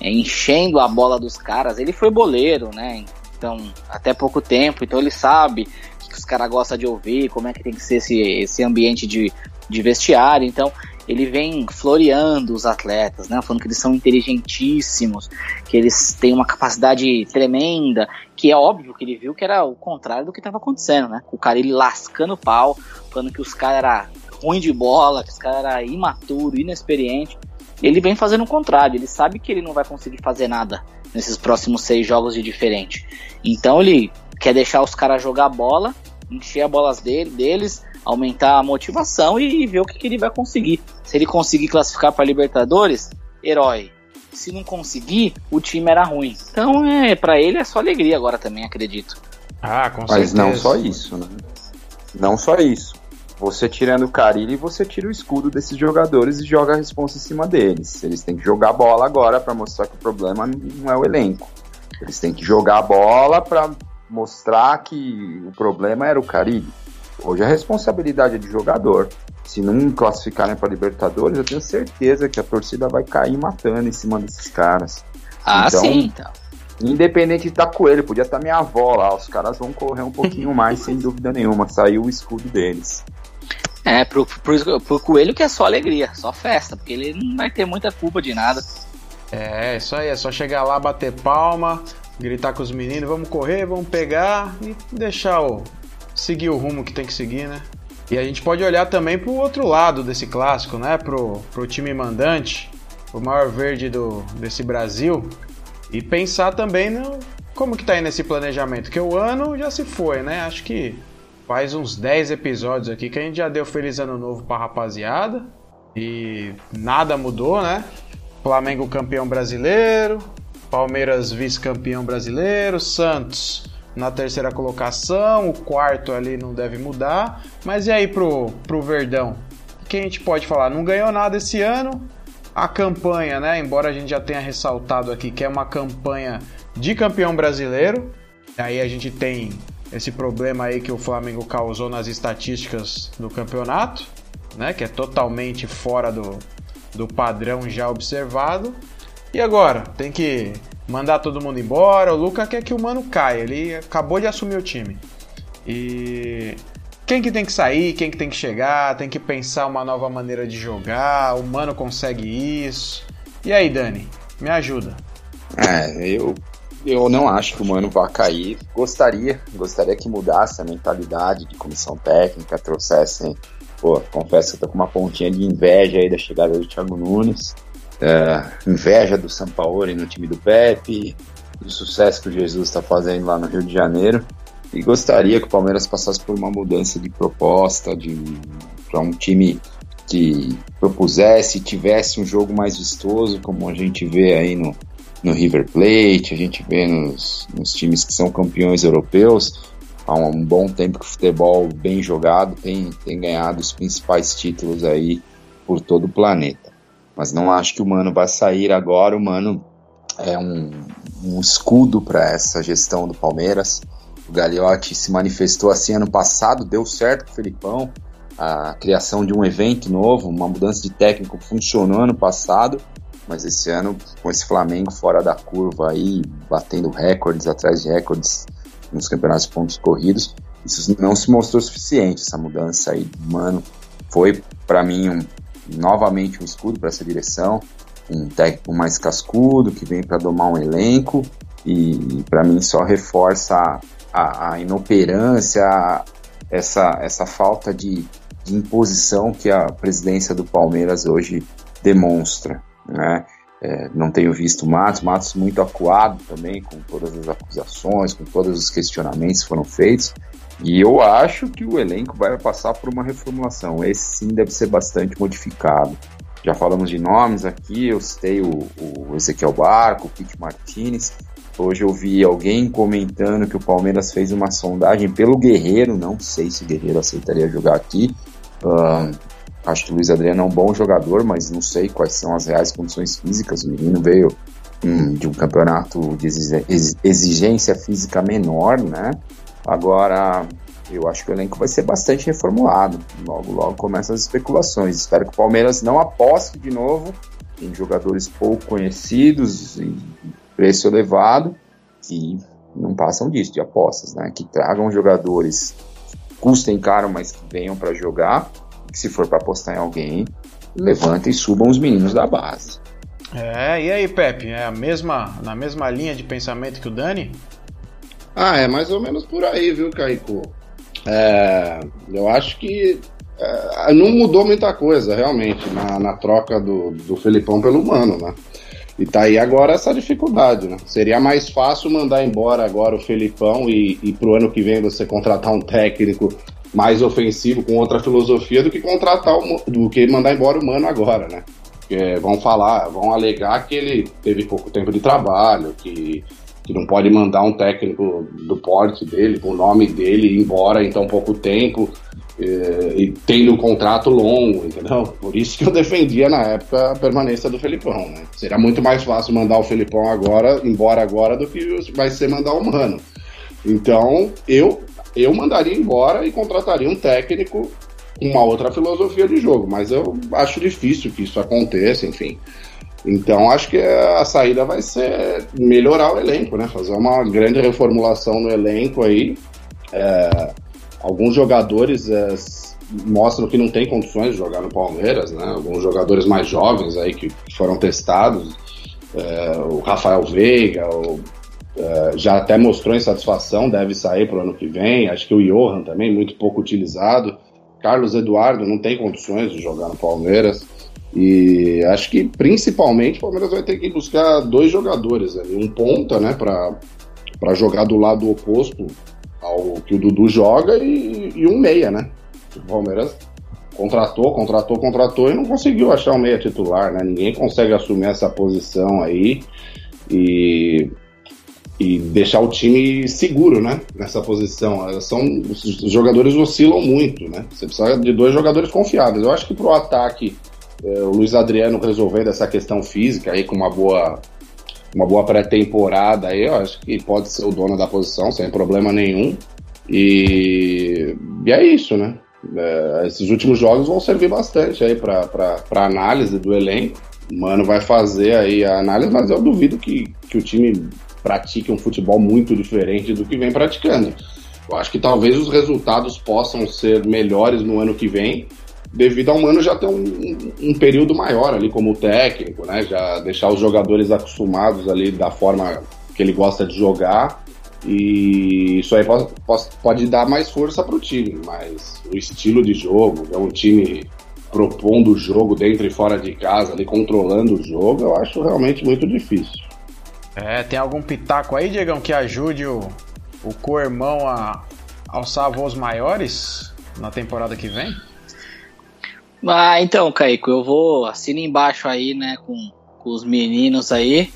É, enchendo a bola dos caras. Ele foi boleiro, né? Então, até pouco tempo, então ele sabe o que os caras gostam de ouvir, como é que tem que ser esse, esse ambiente de, de vestiário. Então, ele vem floreando os atletas, né? Falando que eles são inteligentíssimos, que eles têm uma capacidade tremenda, que é óbvio que ele viu que era o contrário do que estava acontecendo, né? O cara ele lascando o pau, falando que os caras eram ruim de bola, que os caras eram imaturo, inexperiente. Ele vem fazendo o contrário, ele sabe que ele não vai conseguir fazer nada nesses próximos seis jogos de diferente. Então ele quer deixar os caras jogar bola, encher a bolas dele, deles, aumentar a motivação e ver o que, que ele vai conseguir. Se ele conseguir classificar para Libertadores, herói. Se não conseguir, o time era ruim. Então, é, para ele é só alegria agora também, acredito. Ah, com Mas certeza. não só isso, né? Não só isso. Você tirando o Carilli, você tira o escudo desses jogadores e joga a responsa em cima deles. Eles têm que jogar a bola agora para mostrar que o problema não é o elenco. Eles têm que jogar a bola para mostrar que o problema era o Carilli. Hoje a responsabilidade é de jogador. Se não classificarem para Libertadores, eu tenho certeza que a torcida vai cair matando em cima desses caras. Ah, Então, sim, então. Independente de estar com ele, podia estar minha avó lá. Os caras vão correr um pouquinho mais, sem dúvida nenhuma. Saiu o escudo deles. É, pro, pro, pro Coelho que é só alegria, só festa, porque ele não vai ter muita culpa de nada. É, isso aí, é só chegar lá, bater palma, gritar com os meninos, vamos correr, vamos pegar e deixar o. seguir o rumo que tem que seguir, né? E a gente pode olhar também pro outro lado desse clássico, né? Pro, pro time mandante, o maior verde do, desse Brasil, e pensar também no como que tá aí nesse planejamento, que o ano já se foi, né? Acho que faz uns 10 episódios aqui que a gente já deu feliz ano novo pra rapaziada e nada mudou, né? Flamengo campeão brasileiro, Palmeiras vice-campeão brasileiro, Santos na terceira colocação, o quarto ali não deve mudar. Mas e aí pro, pro Verdão? O que a gente pode falar? Não ganhou nada esse ano. A campanha, né? Embora a gente já tenha ressaltado aqui que é uma campanha de campeão brasileiro. Aí a gente tem esse problema aí que o Flamengo causou nas estatísticas do campeonato, né? Que é totalmente fora do, do padrão já observado. E agora? Tem que mandar todo mundo embora. O Luca quer que o Mano caia. Ele acabou de assumir o time. E quem que tem que sair, quem que tem que chegar, tem que pensar uma nova maneira de jogar. O Mano consegue isso. E aí, Dani? Me ajuda. É, eu eu não acho que o Mano vá cair. Gostaria, gostaria que mudasse a mentalidade de comissão técnica, trouxessem. Pô, confesso que eu tô com uma pontinha de inveja aí da chegada do Thiago Nunes. É, inveja do Sampaoli no time do Pepe, do sucesso que o Jesus está fazendo lá no Rio de Janeiro. E gostaria que o Palmeiras passasse por uma mudança de proposta, de para um time que propusesse, tivesse um jogo mais vistoso, como a gente vê aí no, no River Plate, a gente vê nos, nos times que são campeões europeus. Há um bom tempo que o futebol bem jogado tem, tem ganhado os principais títulos aí por todo o planeta. Mas não acho que o Mano vai sair agora. O Mano é um, um escudo para essa gestão do Palmeiras. O Gagliotti se manifestou assim ano passado, deu certo com o Felipão. A criação de um evento novo, uma mudança de técnico funcionou ano passado mas esse ano, com esse Flamengo fora da curva aí, batendo recordes atrás de recordes nos campeonatos de pontos corridos, isso não se mostrou suficiente. Essa mudança aí, mano, foi para mim um, novamente um escudo para essa direção, um técnico mais cascudo que vem para domar um elenco e para mim só reforça a, a inoperância, essa, essa falta de, de imposição que a presidência do Palmeiras hoje demonstra né? É, não tenho visto Matos, Matos muito acuado também com todas as acusações, com todos os questionamentos que foram feitos. E eu acho que o elenco vai passar por uma reformulação. Esse sim deve ser bastante modificado. Já falamos de nomes aqui, eu citei o, o Ezequiel Barco, o Pete Martinez. Hoje eu vi alguém comentando que o Palmeiras fez uma sondagem pelo Guerreiro, não sei se o Guerreiro aceitaria jogar aqui. Uh, Acho que o Luiz Adriano é um bom jogador, mas não sei quais são as reais condições físicas. O menino veio hum, de um campeonato de exigência física menor, né? Agora, eu acho que o elenco vai ser bastante reformulado. Logo, logo começam as especulações. Espero que o Palmeiras não aposte de novo em jogadores pouco conhecidos, em preço elevado, que não passam disso, de apostas, né? Que tragam jogadores que custem caro, mas que venham para jogar que se for para apostar em alguém, levanta e subam os meninos da base. É, e aí, Pepe? É a mesma, na mesma linha de pensamento que o Dani? Ah, é mais ou menos por aí, viu, Caico? É, eu acho que é, não mudou muita coisa, realmente, na, na troca do, do Felipão pelo Mano, né? E tá aí agora essa dificuldade, né? Seria mais fácil mandar embora agora o Felipão e, e pro ano que vem você contratar um técnico mais ofensivo, com outra filosofia, do que contratar o, do que mandar embora o Mano agora, né? Porque vão falar, vão alegar que ele teve pouco tempo de trabalho, que, que não pode mandar um técnico do porte dele, com o nome dele, embora em tão pouco tempo e, e tendo um contrato longo, entendeu? Por isso que eu defendia na época a permanência do Felipão, né? Seria muito mais fácil mandar o Felipão agora, embora agora, do que vai ser mandar o Mano. Então, eu eu mandaria embora e contrataria um técnico com uma outra filosofia de jogo, mas eu acho difícil que isso aconteça, enfim. Então acho que a saída vai ser melhorar o elenco, né? Fazer uma grande reformulação no elenco aí. É, alguns jogadores é, mostram que não tem condições de jogar no Palmeiras, né? Alguns jogadores mais jovens aí que foram testados, é, o Rafael Veiga, o Uh, já até mostrou insatisfação, deve sair para o ano que vem. Acho que o Johan também, muito pouco utilizado. Carlos Eduardo não tem condições de jogar no Palmeiras. E acho que principalmente o Palmeiras vai ter que buscar dois jogadores ali. Um ponta, né, para jogar do lado oposto ao que o Dudu joga e, e um meia, né? O Palmeiras contratou, contratou, contratou e não conseguiu achar um meia titular, né? Ninguém consegue assumir essa posição aí. E e deixar o time seguro, né? Nessa posição. São, os jogadores oscilam muito, né? Você precisa de dois jogadores confiáveis. Eu acho que pro ataque, o Luiz Adriano resolvendo essa questão física aí com uma boa uma boa pré-temporada aí, eu acho que pode ser o dono da posição sem problema nenhum. E, e é isso, né? É, esses últimos jogos vão servir bastante aí para análise do elenco. Mano vai fazer aí a análise, mas eu duvido que, que o time pratique um futebol muito diferente do que vem praticando. Eu acho que talvez os resultados possam ser melhores no ano que vem, devido ao Mano já ter um, um, período maior ali como técnico, né? Já deixar os jogadores acostumados ali da forma que ele gosta de jogar. E isso aí pode, pode, dar mais força para o time, mas o estilo de jogo, é um time propondo o jogo dentro e fora de casa, ali controlando o jogo, eu acho realmente muito difícil. É, tem algum pitaco aí, Diegão, que ajude o, o co-irmão a alçar voos maiores na temporada que vem? Ah, então, Caico, eu vou assina embaixo aí, né, com, com os meninos aí.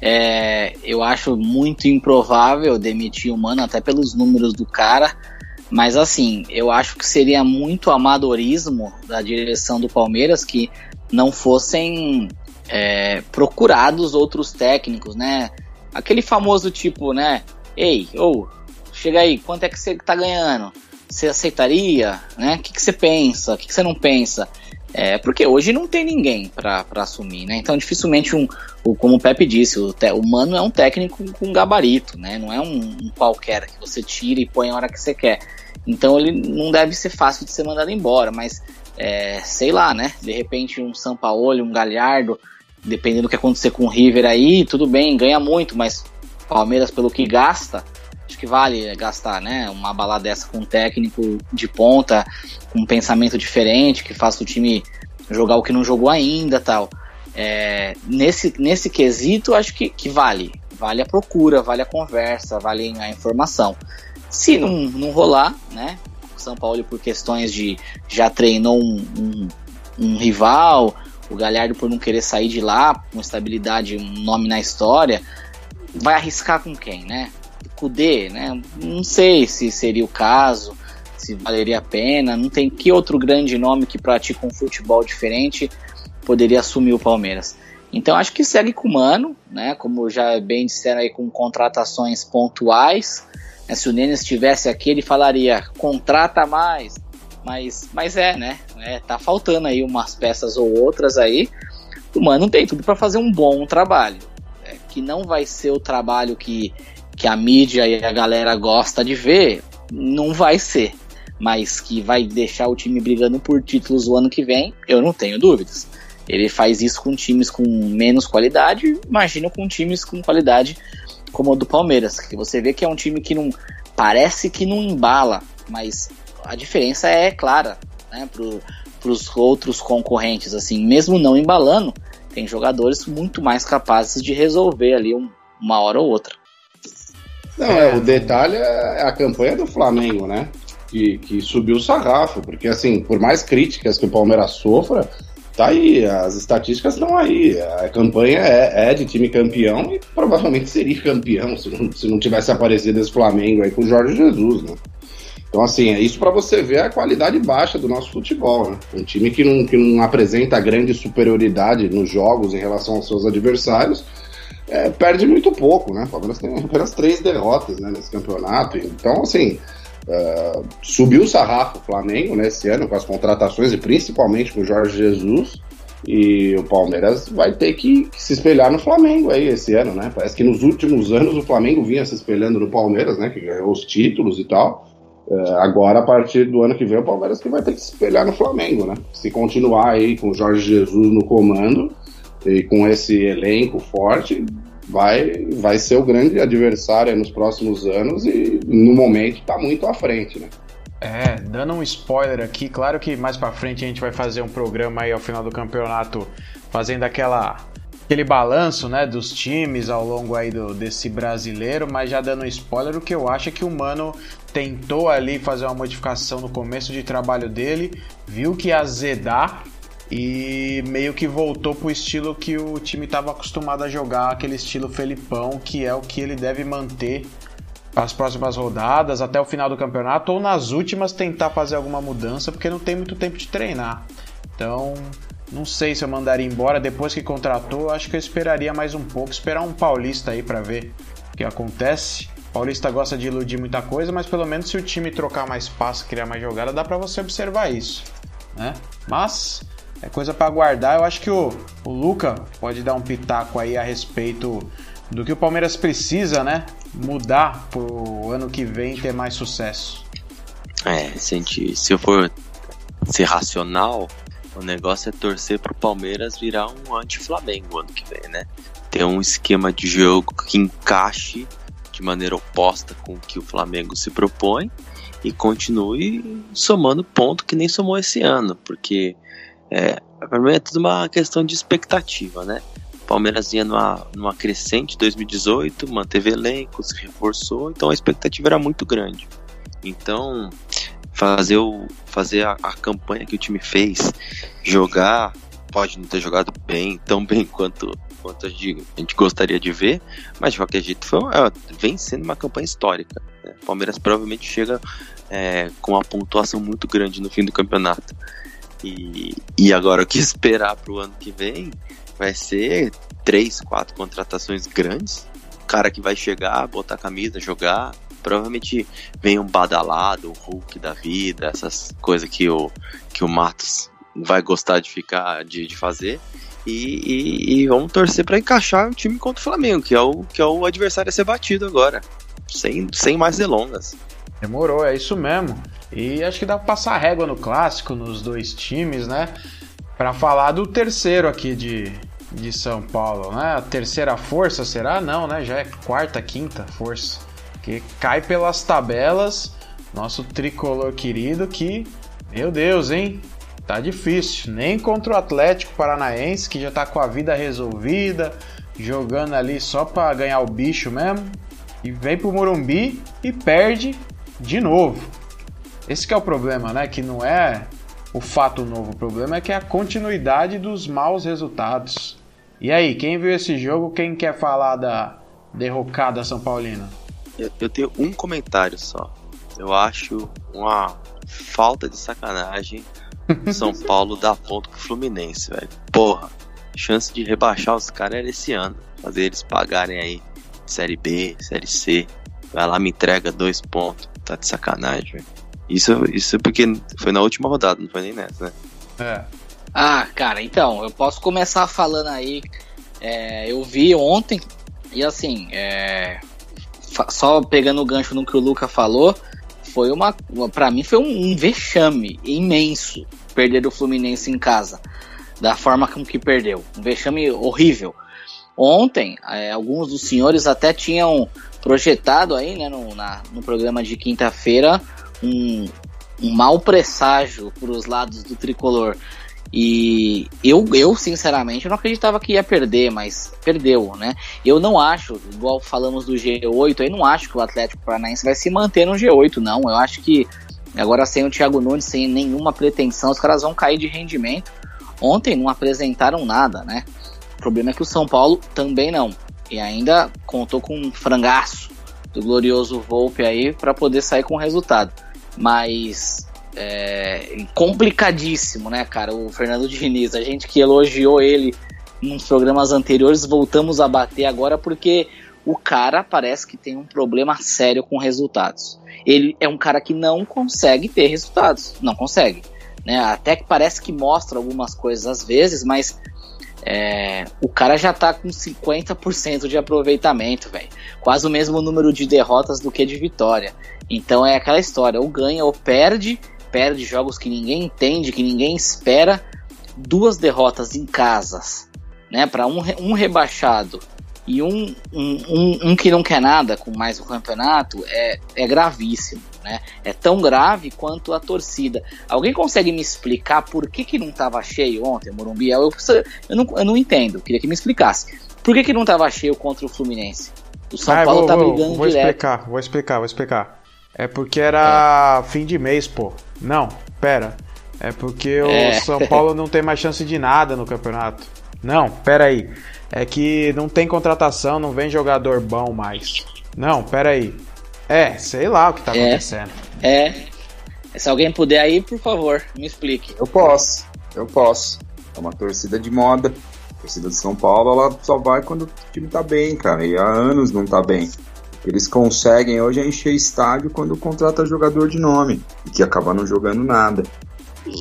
É, eu acho muito improvável demitir o Mano, até pelos números do cara. Mas assim, eu acho que seria muito amadorismo da direção do Palmeiras que não fossem é, procurados outros técnicos, né? Aquele famoso tipo, né? Ei, ou, chega aí, quanto é que você tá ganhando? Você aceitaria? Né? O que, que você pensa? O que, que você não pensa? É, porque hoje não tem ninguém para assumir, né? Então dificilmente um, o, como o Pepe disse, o, te, o Mano é um técnico com gabarito, né? Não é um, um, qualquer que você tira e põe a hora que você quer. Então ele não deve ser fácil de ser mandado embora, mas é, sei lá, né? De repente um Sampaoli, um Galhardo, dependendo do que acontecer com o River aí, tudo bem, ganha muito, mas Palmeiras pelo que gasta, acho que vale gastar, né? Uma balada dessa com um técnico de ponta, com um pensamento diferente, que faça o time jogar o que não jogou ainda tal. É, nesse, nesse quesito, acho que, que vale. Vale a procura, vale a conversa, vale a informação. Se não, não rolar, né? São Paulo, por questões de já treinou um, um, um rival, o Galhardo por não querer sair de lá, com estabilidade, um nome na história, vai arriscar com quem, né? Kudê, né? Não sei se seria o caso, se valeria a pena. Não tem que outro grande nome que pratica um futebol diferente poderia assumir o Palmeiras. Então acho que segue com o Mano, né? Como já bem disseram aí, com contratações pontuais. Né? Se o Nene estivesse aqui, ele falaria: contrata mais. Mas, mas é, né? É, tá faltando aí umas peças ou outras aí. O Mano tem tudo para fazer um bom trabalho. É, que não vai ser o trabalho que que a mídia e a galera gosta de ver, não vai ser. Mas que vai deixar o time brigando por títulos o ano que vem, eu não tenho dúvidas. Ele faz isso com times com menos qualidade, imagina com times com qualidade como o do Palmeiras, que você vê que é um time que não parece que não embala, mas a diferença é clara, né, para os outros concorrentes, assim, mesmo não embalando, tem jogadores muito mais capazes de resolver ali um, uma hora ou outra. Não, é, o detalhe é a campanha do Flamengo, né? Que, que subiu o sarrafo, porque assim, por mais críticas que o Palmeiras sofra, tá aí, as estatísticas estão aí. A campanha é, é, de time campeão e provavelmente seria campeão se não, se não tivesse aparecido esse Flamengo aí com o Jorge Jesus, né? Então, assim, é isso para você ver a qualidade baixa do nosso futebol, né? Um time que não, que não apresenta grande superioridade nos jogos em relação aos seus adversários é, perde muito pouco, né? O Palmeiras tem apenas três derrotas né, nesse campeonato. Então, assim, uh, subiu o sarrafo o Flamengo nesse né, ano com as contratações e principalmente com o Jorge Jesus. E o Palmeiras vai ter que, que, se espelhar no Flamengo aí esse ano, né? Parece que nos últimos anos o Flamengo vinha se espelhando no Palmeiras, né? Que ganhou os títulos e tal. Uh, agora, a partir do ano que vem, o Palmeiras que vai ter que se espelhar no Flamengo, né? Se continuar aí com o Jorge Jesus no comando, e com esse elenco forte, vai, vai ser o grande adversário nos próximos anos e no momento está muito à frente, né? É, dando um spoiler aqui, claro que mais para frente a gente vai fazer um programa aí ao final do campeonato, fazendo aquela aquele balanço, né, dos times ao longo aí do, desse brasileiro, mas já dando um spoiler, o que eu acho é que o Mano tentou ali fazer uma modificação no começo de trabalho dele, viu que ia azedar e meio que voltou pro estilo que o time estava acostumado a jogar, aquele estilo Felipão, que é o que ele deve manter as próximas rodadas, até o final do campeonato, ou nas últimas tentar fazer alguma mudança, porque não tem muito tempo de treinar. Então, não sei se eu mandaria embora depois que contratou, acho que eu esperaria mais um pouco, esperar um paulista aí para ver o que acontece. Paulista gosta de iludir muita coisa, mas pelo menos se o time trocar mais passe, criar mais jogada, dá para você observar isso, né? Mas é coisa para aguardar. Eu acho que o, o Luca pode dar um pitaco aí a respeito do que o Palmeiras precisa, né? Mudar pro ano que vem ter mais sucesso. É, se, se eu for ser racional, O negócio é torcer pro Palmeiras virar um anti-Flamengo ano que vem, né? Ter um esquema de jogo que encaixe de maneira oposta com o que o Flamengo se propõe e continue somando ponto que nem somou esse ano, porque é, para mim é tudo uma questão de expectativa, né? Palmeiras vinha numa, numa crescente 2018, manteve elenco, se reforçou, então a expectativa era muito grande. Então, fazer, o, fazer a, a campanha que o time fez, jogar, pode não ter jogado bem, tão bem quanto, quanto a, gente, a gente gostaria de ver, mas de qualquer jeito foi, é, vem sendo uma campanha histórica. Né? Palmeiras provavelmente chega é, com uma pontuação muito grande no fim do campeonato. E, e agora o que esperar para o ano que vem vai ser três, quatro contratações grandes. O cara que vai chegar, botar a camisa, jogar. Provavelmente vem um badalado, um Hulk da vida, essas coisas que o, que o Matos vai gostar de ficar, de, de fazer. E, e, e vamos torcer para encaixar o time contra o Flamengo, que é o, que é o adversário a ser batido agora. Sem, sem mais delongas. Demorou, é isso mesmo. E acho que dá pra passar régua no clássico, nos dois times, né? Para falar do terceiro aqui de, de São Paulo, né? A terceira força será? Não, né? Já é quarta, quinta força. Que cai pelas tabelas. Nosso tricolor querido que, meu Deus, hein? Tá difícil. Nem contra o Atlético Paranaense, que já tá com a vida resolvida, jogando ali só para ganhar o bicho mesmo. E vem pro Morumbi e perde de novo. Esse é o problema, né? Que não é o fato novo. O problema é que é a continuidade dos maus resultados. E aí, quem viu esse jogo? Quem quer falar da derrocada São Paulina? Eu, eu tenho um comentário só. Eu acho uma falta de sacanagem São Paulo dar ponto pro Fluminense, velho. Porra, chance de rebaixar os caras era esse ano. Fazer eles pagarem aí Série B, Série C. Vai lá, me entrega dois pontos. Tá de sacanagem, velho. Isso, isso porque foi na última rodada, não foi nem nessa, né? É. Ah, cara, então, eu posso começar falando aí. É, eu vi ontem, e assim, é, só pegando o gancho no que o Luca falou, foi uma. para mim foi um, um, vexame imenso perder o Fluminense em casa. Da forma como que perdeu. Um vexame horrível. Ontem, é, alguns dos senhores até tinham projetado aí, né, no, na, no programa de quinta-feira, um, um mau presságio para os lados do tricolor. E eu, eu, sinceramente, não acreditava que ia perder, mas perdeu, né? Eu não acho, igual falamos do G8, eu não acho que o Atlético Paranaense vai se manter no G8, não. Eu acho que agora sem o Thiago Nunes, sem nenhuma pretensão, os caras vão cair de rendimento. Ontem não apresentaram nada, né? O problema é que o São Paulo também não. E ainda contou com um frangaço do glorioso Volpe aí para poder sair com o resultado. Mas é complicadíssimo, né, cara? O Fernando Diniz, a gente que elogiou ele nos programas anteriores, voltamos a bater agora porque o cara parece que tem um problema sério com resultados. Ele é um cara que não consegue ter resultados, não consegue. Né? Até que parece que mostra algumas coisas às vezes, mas é, o cara já tá com 50% de aproveitamento, velho. Quase o mesmo número de derrotas do que de vitória. Então é aquela história, ou ganha ou perde, perde jogos que ninguém entende, que ninguém espera. Duas derrotas em casas, né? Para um, um rebaixado e um, um, um, um, que não quer nada com mais o campeonato é, é gravíssimo, né? É tão grave quanto a torcida. Alguém consegue me explicar por que, que não estava cheio ontem, Morumbi? Eu, eu, não, eu não entendo, queria que me explicasse. Por que, que não estava cheio contra o Fluminense? O São ah, Paulo vou, tá brigando vou, vou direto. Explicar, vou explicar, vou explicar. É porque era é. fim de mês, pô. Não, pera. É porque é. o São Paulo não tem mais chance de nada no campeonato. Não, pera aí é que não tem contratação, não vem jogador bom mais. Não, pera aí. É, sei lá o que tá é, acontecendo. É. Se alguém puder aí, por favor, me explique. Eu posso, eu posso. É uma torcida de moda. A torcida de São Paulo, ela só vai quando o time tá bem, cara. E há anos não tá bem. Eles conseguem hoje é encher estádio quando contrata jogador de nome. E que acaba não jogando nada.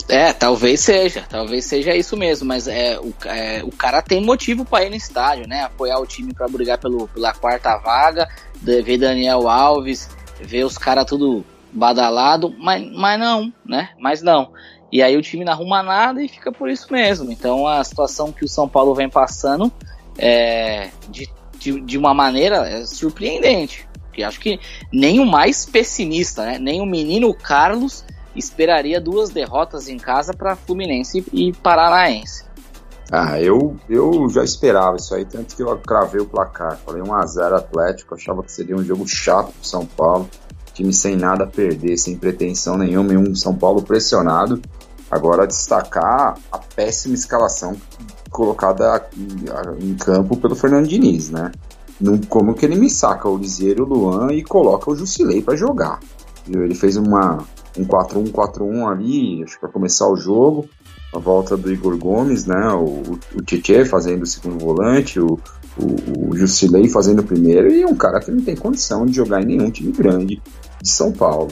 É, talvez seja, talvez seja isso mesmo, mas é, o, é, o cara tem motivo para ir no estádio, né? Apoiar o time para brigar pelo, pela quarta vaga, ver Daniel Alves, ver os caras tudo badalado, mas, mas não, né? Mas não. E aí o time não arruma nada e fica por isso mesmo. Então a situação que o São Paulo vem passando é de, de, de uma maneira é surpreendente. E acho que nem o mais pessimista, né? Nem o menino Carlos esperaria duas derrotas em casa para Fluminense e Paranaense. Ah, eu, eu já esperava isso aí, tanto que eu cravei o placar. Falei 1x0 Atlético, achava que seria um jogo chato pro São Paulo. Time sem nada a perder, sem pretensão nenhuma, e um São Paulo pressionado. Agora destacar a péssima escalação colocada em campo pelo Fernando Diniz, né? como que ele me saca o Liseiro, o Luan e coloca o Jusilei para jogar. Ele fez uma, um 4-1-4-1 ali, acho que para começar o jogo. A volta do Igor Gomes, né? O, o fazendo o segundo volante, o, o, o Jusilei fazendo o primeiro, e um cara que não tem condição de jogar em nenhum time grande de São Paulo.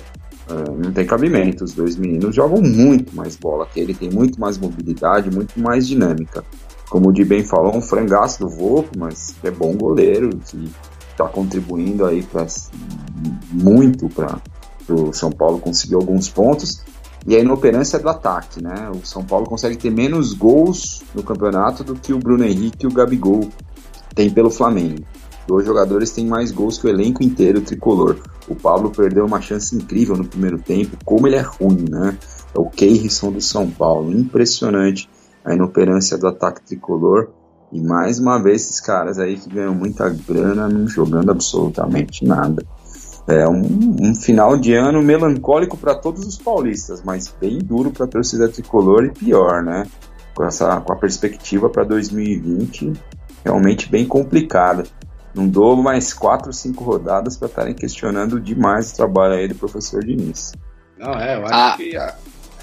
Uh, não tem cabimento. Os dois meninos jogam muito mais bola que ele, tem muito mais mobilidade, muito mais dinâmica como o Di bem falou, um frangaço do Volpe, mas é bom goleiro, que está contribuindo aí pra, muito para o São Paulo conseguir alguns pontos. E a inoperância do ataque, né? O São Paulo consegue ter menos gols no campeonato do que o Bruno Henrique e o Gabigol tem pelo Flamengo. Dois jogadores têm mais gols que o elenco inteiro tricolor. O Pablo perdeu uma chance incrível no primeiro tempo, como ele é ruim, né? É o Keirson do São Paulo, impressionante a inoperância do ataque tricolor. E mais uma vez, esses caras aí que ganham muita grana não jogando absolutamente nada. É um, um final de ano melancólico para todos os paulistas, mas bem duro para a torcida tricolor e pior, né? Com, essa, com a perspectiva para 2020 realmente bem complicada. Não dou mais quatro, cinco rodadas para estarem questionando demais o trabalho aí do professor Diniz. Não, é, eu acho ah. que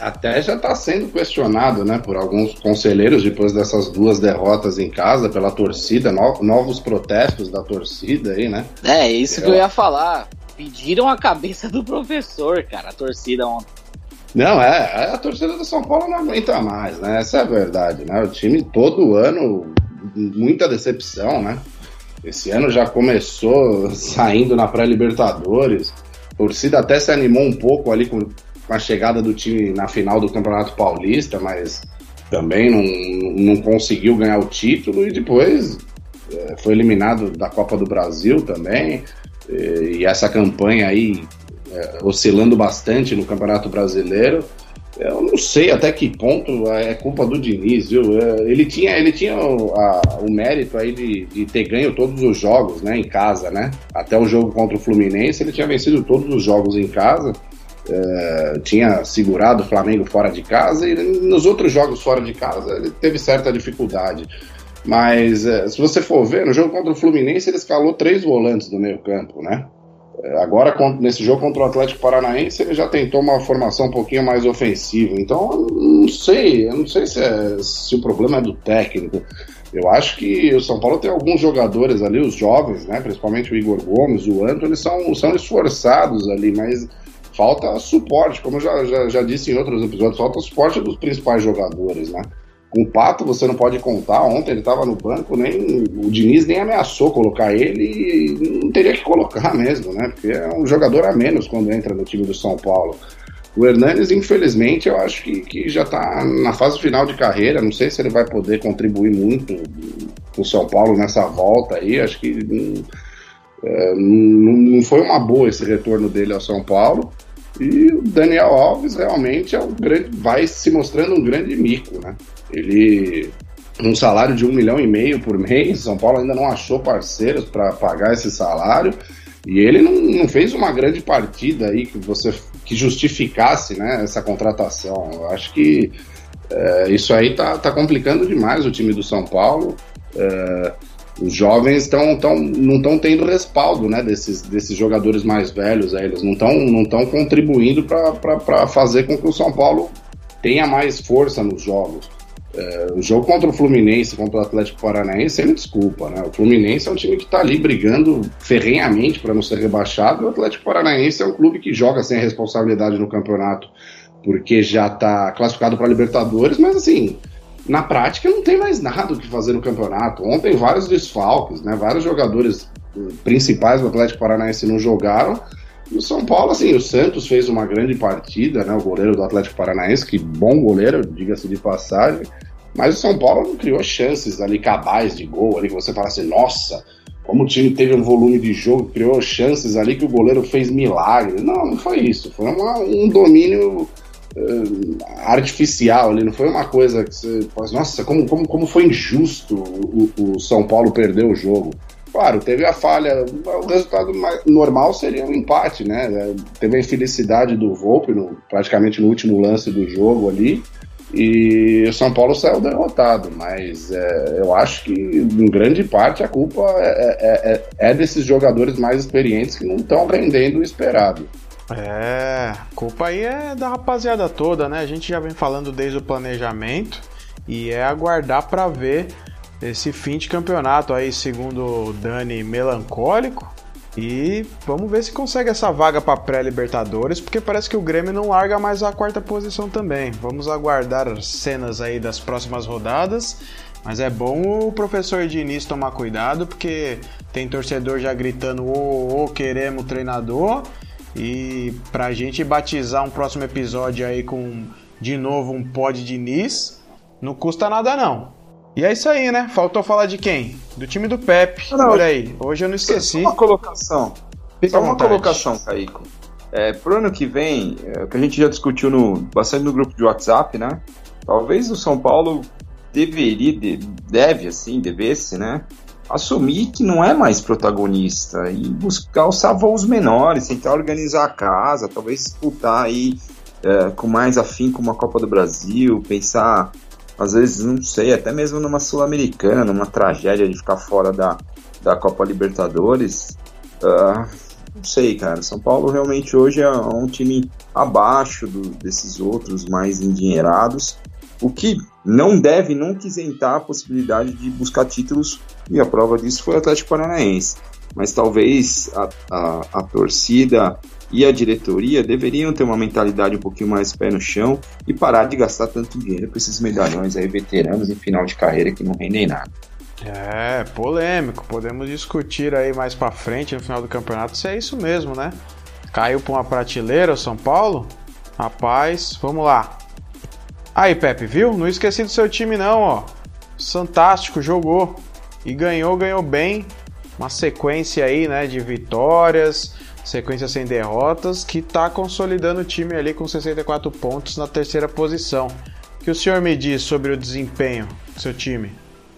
até já está sendo questionado, né, por alguns conselheiros depois dessas duas derrotas em casa pela torcida, no, novos protestos da torcida aí, né? É, isso eu... que eu ia falar. Pediram a cabeça do professor, cara, a torcida ontem. Não, é, a torcida do São Paulo não aguenta mais, né? Essa é a verdade, né? O time todo ano, muita decepção, né? Esse ano já começou saindo na pré-Libertadores. A torcida até se animou um pouco ali com com a chegada do time na final do Campeonato Paulista, mas também não, não conseguiu ganhar o título e depois é, foi eliminado da Copa do Brasil também. E, essa campanha aí é, oscilando bastante no Campeonato Brasileiro. Eu não sei até que ponto é culpa do Diniz, viu? É, ele tinha, ele tinha o, a, o mérito aí de, de, ter ganho todos os jogos, né, em casa, né? Até o jogo contra o Fluminense, ele tinha vencido todos os jogos em casa. Uh, tinha segurado o Flamengo fora de casa e nos outros jogos fora de casa ele teve certa dificuldade. Mas uh, se você for ver, no jogo contra o Fluminense ele escalou três volantes do meio campo, né? Uh, agora, nesse jogo contra o Atlético Paranaense, ele já tentou uma formação um pouquinho mais ofensiva. Então, não sei, eu não sei se, é, se o problema é do técnico. Eu acho que o São Paulo tem alguns jogadores ali, os jovens, né? Principalmente o Igor Gomes, o Antônio, são, são esforçados ali, mas falta suporte, como eu já, já, já, disse em outros episódios, falta suporte dos principais jogadores, né? Com o Pato você não pode contar, ontem ele estava no banco, nem o Diniz nem ameaçou colocar ele e não teria que colocar mesmo, né? Porque é um jogador a menos quando entra no time do São Paulo. O Hernanes, infelizmente, eu acho que, que já está na fase final de carreira. Não sei se ele vai poder contribuir muito com o São Paulo nessa volta aí. Acho que hum, é, não, não foi uma boa esse retorno dele ao São Paulo. E o Daniel Alves realmente é um grande, vai se mostrando um grande mico, né? Ele um salário de um milhão e meio por mês, São Paulo ainda não achou parceiros para pagar esse salário e ele não, não, fez uma grande partida aí que você que justificasse né, essa contratação. Eu acho que é, isso aí tá, tá complicando demais o time do São Paulo. É, os jovens tão, tão, não estão tendo respaldo né, desses, desses jogadores mais velhos. Aí, eles não estão não contribuindo para fazer com que o São Paulo tenha mais força nos jogos. É, o jogo contra o Fluminense, contra o Atlético Paranaense, me desculpa, né? O Fluminense é um time que está ali brigando ferrenhamente para não ser rebaixado, e o Atlético Paranaense é um clube que joga sem responsabilidade no campeonato, porque já está classificado para Libertadores, mas assim, na prática não tem mais nada o que fazer no campeonato. Ontem vários desfalques, né? Vários jogadores principais do Atlético Paranaense não jogaram o São Paulo, assim, o Santos fez uma grande partida, né? O goleiro do Atlético Paranaense, que bom goleiro, diga-se de passagem. Mas o São Paulo não criou chances ali cabais de gol, ali que você fala assim, nossa, como o time teve um volume de jogo, criou chances ali que o goleiro fez milagre. Não, não foi isso. Foi uma, um domínio artificial ali, não foi uma coisa que você nossa, como, como, como foi injusto o, o São Paulo perder o jogo. Claro, teve a falha. O resultado normal seria um empate, né? Teve a infelicidade do Volpe no, praticamente no último lance do jogo ali. E o São Paulo saiu derrotado, mas é, eu acho que em grande parte a culpa é, é, é, é desses jogadores mais experientes que não estão rendendo o esperado. É, culpa aí é da rapaziada toda, né? A gente já vem falando desde o planejamento e é aguardar para ver esse fim de campeonato aí, segundo o Dani, melancólico. E vamos ver se consegue essa vaga para pré-Libertadores, porque parece que o Grêmio não larga mais a quarta posição também. Vamos aguardar as cenas aí das próximas rodadas. Mas é bom o professor Diniz tomar cuidado, porque tem torcedor já gritando: ô, ô, queremos treinador. E pra gente batizar um próximo episódio aí com de novo um pod Diniz, não custa nada não. E é isso aí, né? Faltou falar de quem? Do time do Pepe. Não, Olha aí, hoje eu não esqueci. Só uma colocação. Fica só uma colocação, Caíco. É, pro ano que vem, é, que a gente já discutiu no, bastante no grupo de WhatsApp, né? Talvez o São Paulo deveria, deve assim, devesse, né? Assumir que não é mais protagonista e buscar os voos menores, tentar organizar a casa, talvez disputar aí é, com mais afinco uma Copa do Brasil, pensar às vezes, não sei, até mesmo numa Sul-Americana, numa tragédia de ficar fora da, da Copa Libertadores. Uh, não sei, cara. São Paulo realmente hoje é um time abaixo do, desses outros mais endinheirados, o que não deve nunca isentar a possibilidade de buscar títulos, e a prova disso foi o Atlético Paranaense. Mas talvez a, a, a torcida e a diretoria deveriam ter uma mentalidade um pouquinho mais pé no chão e parar de gastar tanto dinheiro com esses medalhões aí veteranos em final de carreira que não rendem nada. É, polêmico. Podemos discutir aí mais para frente no final do campeonato se é isso mesmo, né? Caiu para uma prateleira o São Paulo? Rapaz, vamos lá. Aí, Pepe, viu? Não esqueci do seu time não, ó. Fantástico, jogou e ganhou, ganhou bem. Uma sequência aí, né, de vitórias sequência sem derrotas, que está consolidando o time ali com 64 pontos na terceira posição. O que o senhor me diz sobre o desempenho do seu time?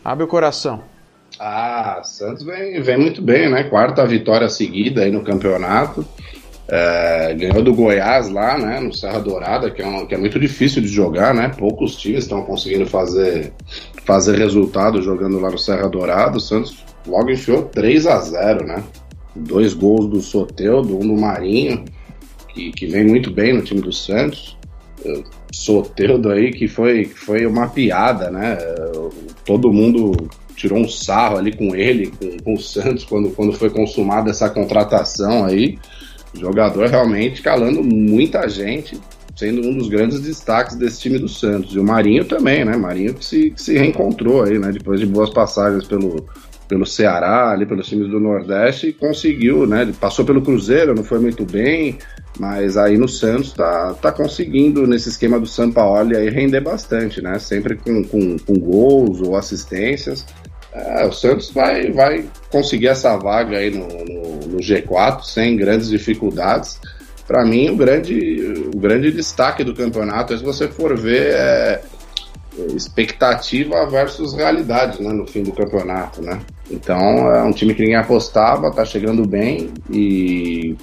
Abre o coração. Ah, Santos vem, vem muito bem, né? Quarta vitória seguida aí no campeonato. É, ganhou do Goiás lá, né? No Serra Dourada, que é, um, que é muito difícil de jogar, né? Poucos times estão conseguindo fazer, fazer resultado jogando lá no Serra Dourada. O Santos logo enfiou 3 a 0 né? dois gols do Soteldo, um do Marinho, que, que vem muito bem no time do Santos. Soteldo aí que foi, foi uma piada, né? Todo mundo tirou um sarro ali com ele, com, com o Santos, quando, quando foi consumada essa contratação aí. Jogador realmente calando muita gente, sendo um dos grandes destaques desse time do Santos. E o Marinho também, né? Marinho que se, que se reencontrou aí, né? Depois de boas passagens pelo, pelo Ceará, ali pelos times do Nordeste, e conseguiu, né? Passou pelo Cruzeiro, não foi muito bem, mas aí no Santos tá, tá conseguindo, nesse esquema do São Paulo, aí render bastante, né? Sempre com, com, com gols ou assistências. É, o Santos vai, vai conseguir essa vaga aí no, no, no G4 sem grandes dificuldades. Para mim, o grande, o grande destaque do campeonato, se você for ver, é expectativa versus realidade né, no fim do campeonato, né? Então é um time que ninguém apostava, tá chegando bem e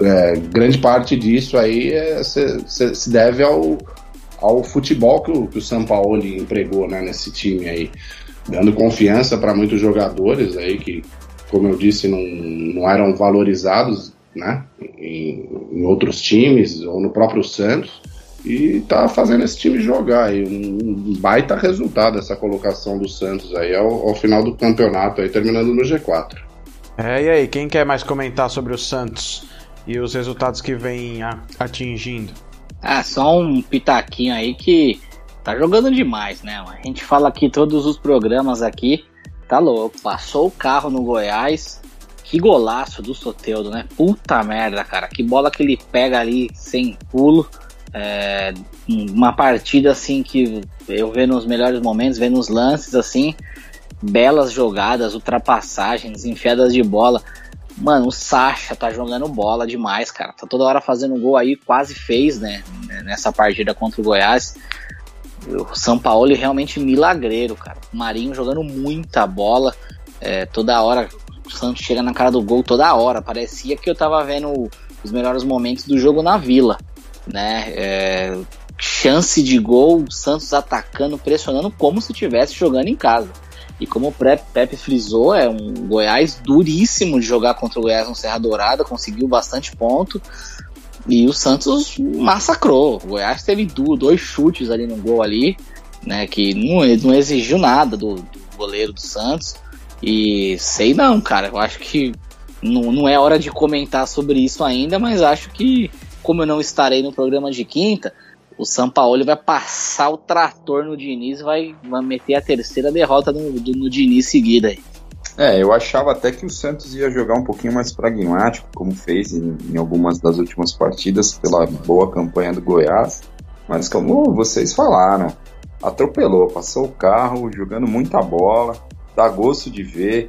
é, grande parte disso aí é, se, se, se, deve ao, ao futebol que o, que o São Paulo empregou né, nesse time aí, dando confiança para muitos jogadores aí que, como eu disse, não, não eram valorizados né, em, em outros times ou no próprio Santos e tá fazendo esse time jogar aí. Um baita resultado essa colocação do Santos aí ao, ao, final do campeonato, aí terminando no G4. É, e aí, quem quer mais comentar sobre o Santos e os resultados que vem atingindo? Ah, só um pitaquinho aí que tá jogando demais, né? A gente fala aqui todos os programas aqui, tá louco. Passou o carro no Goiás, Que golaço do Soteudo, né? Puta merda, cara. Que bola que ele pega ali sem pulo. É, uma partida assim que eu vejo nos melhores momentos, vendo nos lances assim, belas jogadas, ultrapassagens, enfiadas de bola. Mano, o Sacha tá jogando bola demais, cara. Tá toda hora fazendo gol aí, quase fez, né? Nessa partida contra o Goiás. O São Paulo realmente milagreiro, cara. O Marinho jogando muita bola. É, toda hora, o Santos chega na cara do gol toda hora. Parecia que eu tava vendo os melhores momentos do jogo na Vila, né? É, chance de gol, Santos atacando, pressionando como se estivesse jogando em casa. E como o Pepe frisou, é um Goiás duríssimo de jogar contra o Goiás no Serra Dourada, conseguiu bastante ponto. E o Santos massacrou. O Goiás teve dois chutes ali no gol ali, né? Que não, não exigiu nada do, do goleiro do Santos. E sei não, cara. Eu acho que não, não é hora de comentar sobre isso ainda, mas acho que, como eu não estarei no programa de quinta, o São Paulo vai passar o trator no Diniz e vai, vai meter a terceira derrota no, no Diniz seguida aí. É, eu achava até que o Santos ia jogar um pouquinho mais pragmático, como fez em, em, algumas das últimas partidas, pela boa campanha do Goiás. Mas como vocês falaram, atropelou, passou o carro, jogando muita bola, dá gosto de ver.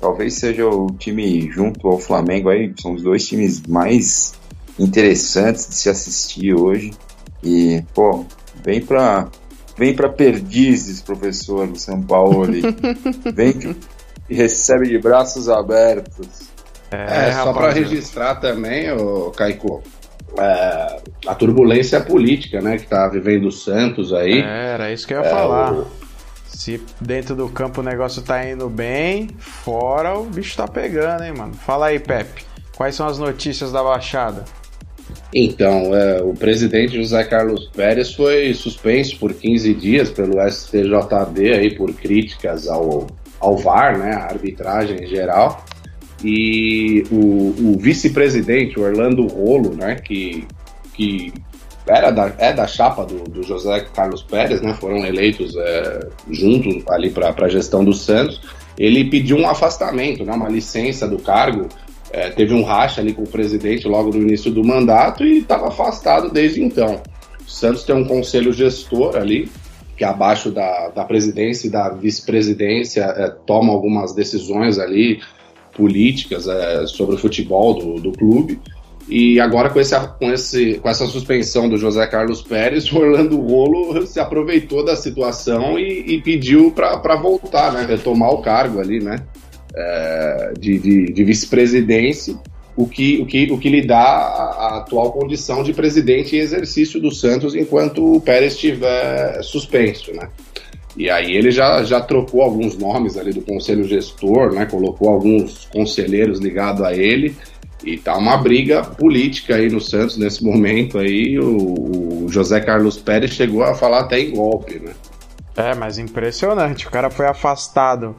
Talvez seja o time junto ao Flamengo aí, são os dois times mais interessantes de se assistir hoje. E, pô, vem pra, vem pra Perdizes, professor do São Paulo. vem e recebe de braços abertos. É, é só para registrar também, o Caico, é, a turbulência política, né, que tá vivendo o Santos aí. É, era isso que eu ia é, falar. O... Se dentro do campo o negócio tá indo bem, fora o bicho tá pegando, hein, mano. Fala aí, Pepe. Quais são as notícias da Baixada? Então, é, o presidente José Carlos Pérez foi suspenso por 15 dias pelo STJD aí por críticas ao, ao VAR, né, a arbitragem em geral. E o, o vice-presidente, Orlando Rolo, né, que, que era da, é da chapa do, do José Carlos Pérez, né, foram eleitos é, juntos ali para a gestão do Santos, ele pediu um afastamento, né, uma licença do cargo é, teve um racha ali com o presidente logo no início do mandato e estava afastado desde então. O Santos tem um conselho gestor ali, que abaixo da, da presidência e da vice-presidência é, toma algumas decisões ali políticas é, sobre o futebol do, do clube. E agora com, esse, com, esse, com essa suspensão do José Carlos Pérez, o Orlando Rolo se aproveitou da situação e, e pediu para voltar, né, retomar o cargo ali, né? é, de, de, de vice-presidência, o que, o, que, o que lhe dá a, atual condição de presidente em exercício do Santos enquanto o Pérez estiver suspenso, né? E aí ele já, já trocou alguns nomes ali do conselho gestor, né? Colocou alguns conselheiros ligados a ele e tá uma briga política aí no Santos nesse momento aí. O, o José Carlos Pérez chegou a falar até em golpe, né? É, mas impressionante. O cara foi afastado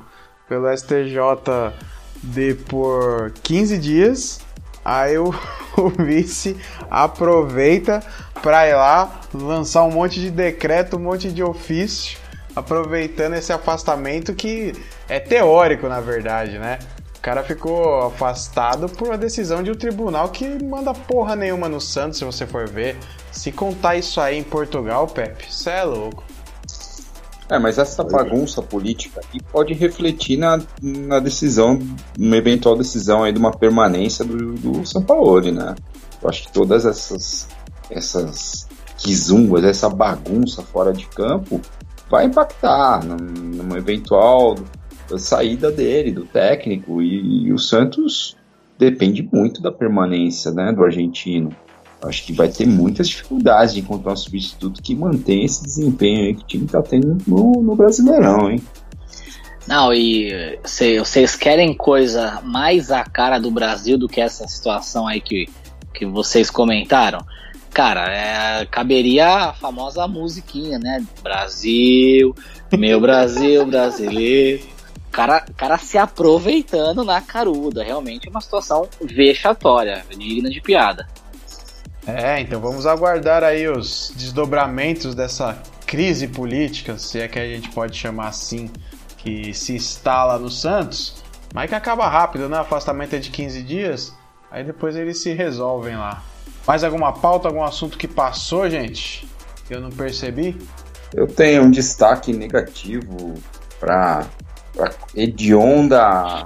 pelo STJD por 15 dias. Aí o, o vice aproveita para ir lá lançar um monte de decreto, um monte de ofício, aproveitando esse afastamento que é teórico, na verdade, né? O cara ficou afastado por uma decisão de um tribunal que manda porra nenhuma no Santos, se você for ver. Se contar isso aí em Portugal, Pepe, você é louco. É, mas essa bagunça política aqui pode refletir na, na decisão, numa eventual decisão aí de uma permanência do, do São Paulo, né? Eu acho que todas essas, essas quizumbas, essa bagunça fora de campo vai impactar numa eventual saída dele, do técnico, e, e o Santos depende muito da permanência né, do argentino acho que vai ter muitas dificuldades de encontrar um substituto que mantenha esse desempenho que o time está tendo no, no Brasileirão, hein? Não, e vocês querem coisa mais a cara do Brasil do que essa situação aí que, que vocês comentaram? Cara, é, caberia a famosa musiquinha, né? Brasil, meu Brasil brasileiro. Cara, cara se aproveitando na caruda. Realmente é uma situação vexatória, digna de piada. É, então vamos aguardar aí os desdobramentos dessa crise política, se é que a gente pode chamar assim, que se instala no Santos. Mas que acaba rápido, né? Afastamento é de 15 dias. Aí depois eles se resolvem lá. Mais alguma pauta, algum assunto que passou, gente? Que eu não percebi? Eu tenho um destaque negativo para a hedionda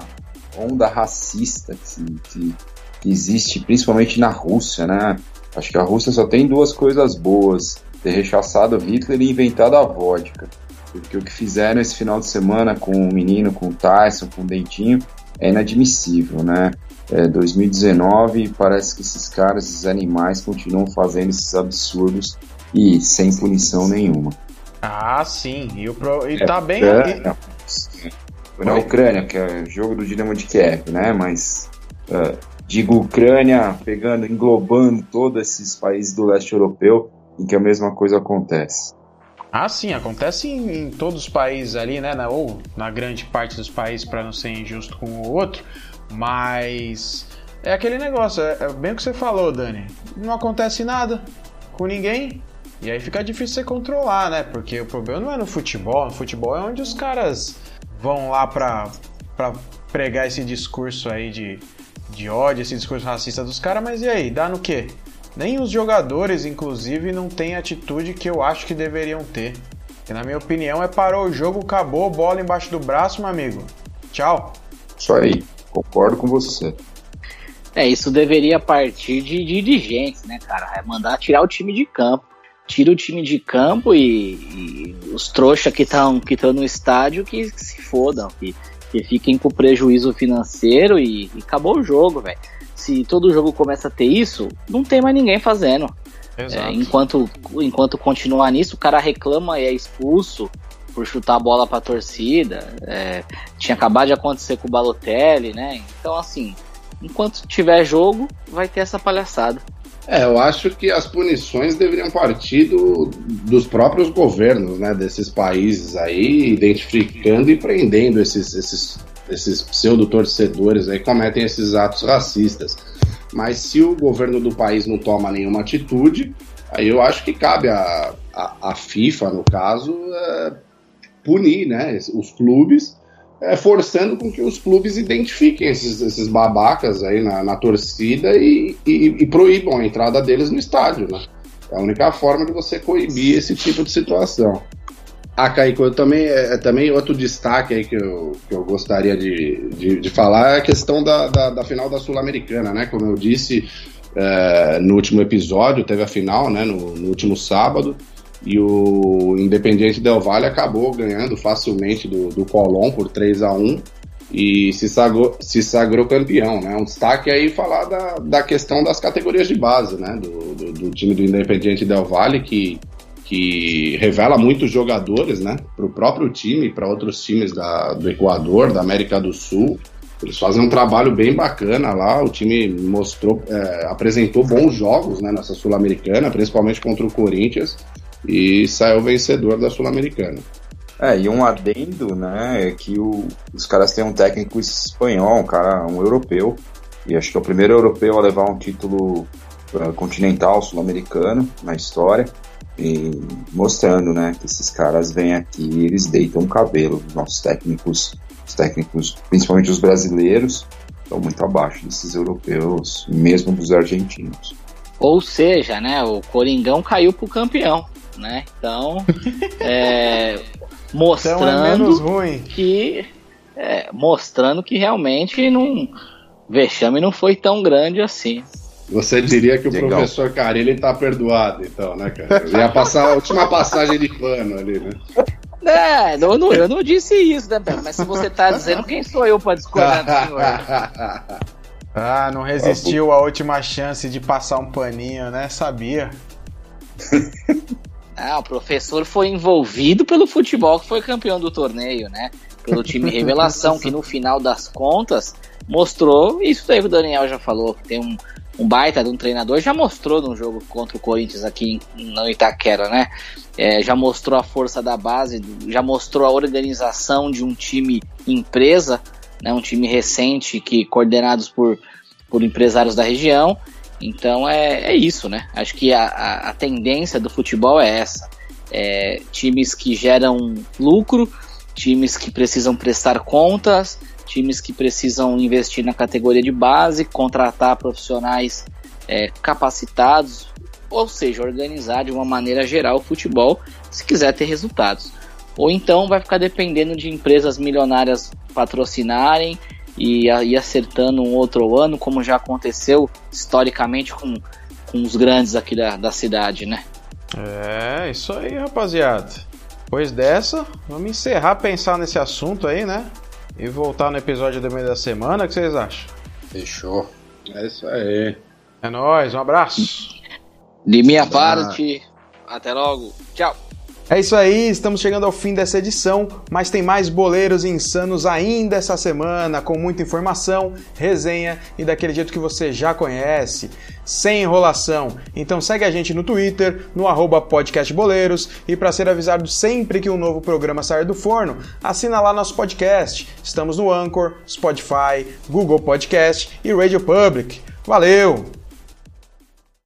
onda racista que, que, que existe principalmente na Rússia, né? Acho que a Rússia só tem duas coisas boas: ter rechaçado Hitler e inventado a vodka. Porque o que fizeram esse final de semana com o menino, com o Tyson, com o Dentinho, é inadmissível, né? É 2019 parece que esses caras, esses animais, continuam fazendo esses absurdos e sem punição nenhuma. Ah, sim. E, o pro... e É, tá bem. é, Foi na Ucrânia, que é o jogo do Dinamo de Kiev, né? Mas é, digo Ucrânia pegando, englobando todos esses países do leste europeu em que a mesma coisa acontece. Ah, sim, acontece em, em todos os países ali, né? na- ou na grande parte dos países, para não ser injusto com o outro. Mas é aquele negócio, é, é bem o que você falou, Dani. Não acontece nada com ninguém. E aí fica difícil você controlar, né? Porque o problema não é no futebol. No futebol é onde os caras vão lá pra, pra pregar esse discurso aí de, de ódio, esse discurso racista dos caras. Mas e aí, dá no quê? Nem os jogadores, inclusive, não têm a atitude que eu acho que deveriam ter. Que na minha opinião é parou o jogo, acabou, bola embaixo do braço, meu amigo. Tchau. Isso aí, concordo com você. É, isso deveria partir de dirigentes, né, cara? É mandar tirar o time de campo. Tira o time de campo e, e os trouxa que estão que tão no estádio que, se fodam, que, que fiquem com prejuízo financeiro e, e acabou o jogo, velho. Se todo jogo começa a ter isso, não tem mais ninguém fazendo. É, enquanto, enquanto continuar nisso, o cara reclama e é expulso por chutar a bola pra torcida. É, tinha acabado de acontecer com o Balotelli, né? Então, assim, enquanto tiver jogo, vai ter essa palhaçada. É, eu acho que as punições deveriam partir do- dos próprios governos, né, desses países aí, identificando e prendendo esses, esses, esses pseudo-torcedores aí que cometem esses atos racistas. Mas se o governo do país não toma nenhuma atitude, aí eu acho que cabe a, a, a FIFA, no caso, é, punir né, os clubes, é, forçando com que os clubes identifiquem esses, esses babacas aí na, na torcida e, e- e proíbam a entrada deles no estádio. Né? É a única forma de você coibir esse tipo de situação. Ah, Kaique, eu também, é, também outro destaque aí que eu, que eu gostaria de, de, de falar é a questão da, da, da final da Sul-Americana, né? Como eu disse é, no último episódio, teve a final, né? No, no último sábado, e o Independiente Del Valle acabou ganhando facilmente do, do Colón por 3 a 1 e se sagrou, se sagrou campeão, né? Um destaque aí falar da, da questão das categorias de base, né? Do, do, do time do Independiente Del Valle, que, que revela muitos jogadores, né? Para o próprio time, para outros times da, do Equador, da América do Sul. Eles fazem um trabalho bem bacana lá. O time mostrou, é, apresentou bons jogos né, nessa Sul-Americana, principalmente contra o Corinthians, e saiu vencedor da Sul-Americana. É, e um adendo, né, é que o- os caras têm um técnico espanhol, um cara, um europeu, e acho que é o primeiro europeu a levar um título eh, continental sul-americano na história, e mostrando, né, que esses caras vêm aqui e eles deitam o cabelo. Os nossos técnicos, os técnicos, principalmente os brasileiros, estão muito abaixo desses europeus, mesmo dos argentinos. Ou seja, né, o Coringão caiu pro campeão, né? Então, é, Então é menos mostrando ruim. que é, mostrando que realmente não vexame não foi tão grande assim. Você diria que o Legal. professor Carilli tá perdoado, então, né, cara? Ia passar a última passagem de pano ali, né? É, eu não, eu não disse isso, né? Mas se você tá dizendo, quem sou eu pra discordar do senhor? Ah, não resistiu à última chance de passar um paninho, né? Sabia. Ah, o professor foi envolvido pelo futebol que foi campeão do torneio, né? Pelo time Revelação, que no final das contas mostrou isso que o Daniel já falou, tem um, um baita de um treinador, já mostrou no jogo contra o Corinthians aqui no Itaquera, né? É, já mostrou a força da base, já mostrou a organização de um time empresa, né? Um time recente que coordenados por, por empresários da região. Então é, é isso, né? Acho que a, a, a tendência do futebol é essa. É, times que geram lucro, times que precisam prestar contas, times que precisam investir na categoria de base, contratar profissionais é, capacitados, ou seja, organizar de uma maneira geral o futebol se quiser ter resultados. Ou então vai ficar dependendo de empresas milionárias patrocinarem e ir acertando um outro ano, como já aconteceu historicamente com, com os grandes aqui da, da cidade, né? É, isso aí, rapaziada. Depois dessa, vamos encerrar pensar nesse assunto aí, né? E voltar no episódio do meio da semana, o que vocês acham? Fechou. É isso aí. É nóis, um abraço. De minha parte, até logo. Tchau. É isso aí, estamos chegando ao fim dessa edição, mas tem mais boleiros insanos ainda essa semana, com muita informação, resenha e daquele jeito que você já conhece, sem enrolação. Então segue a gente no Twitter, no podcastboleiros, e para ser avisado sempre que um novo programa sair do forno, assina lá nosso podcast. Estamos no Anchor, Spotify, Google Podcast e Radio Public. Valeu!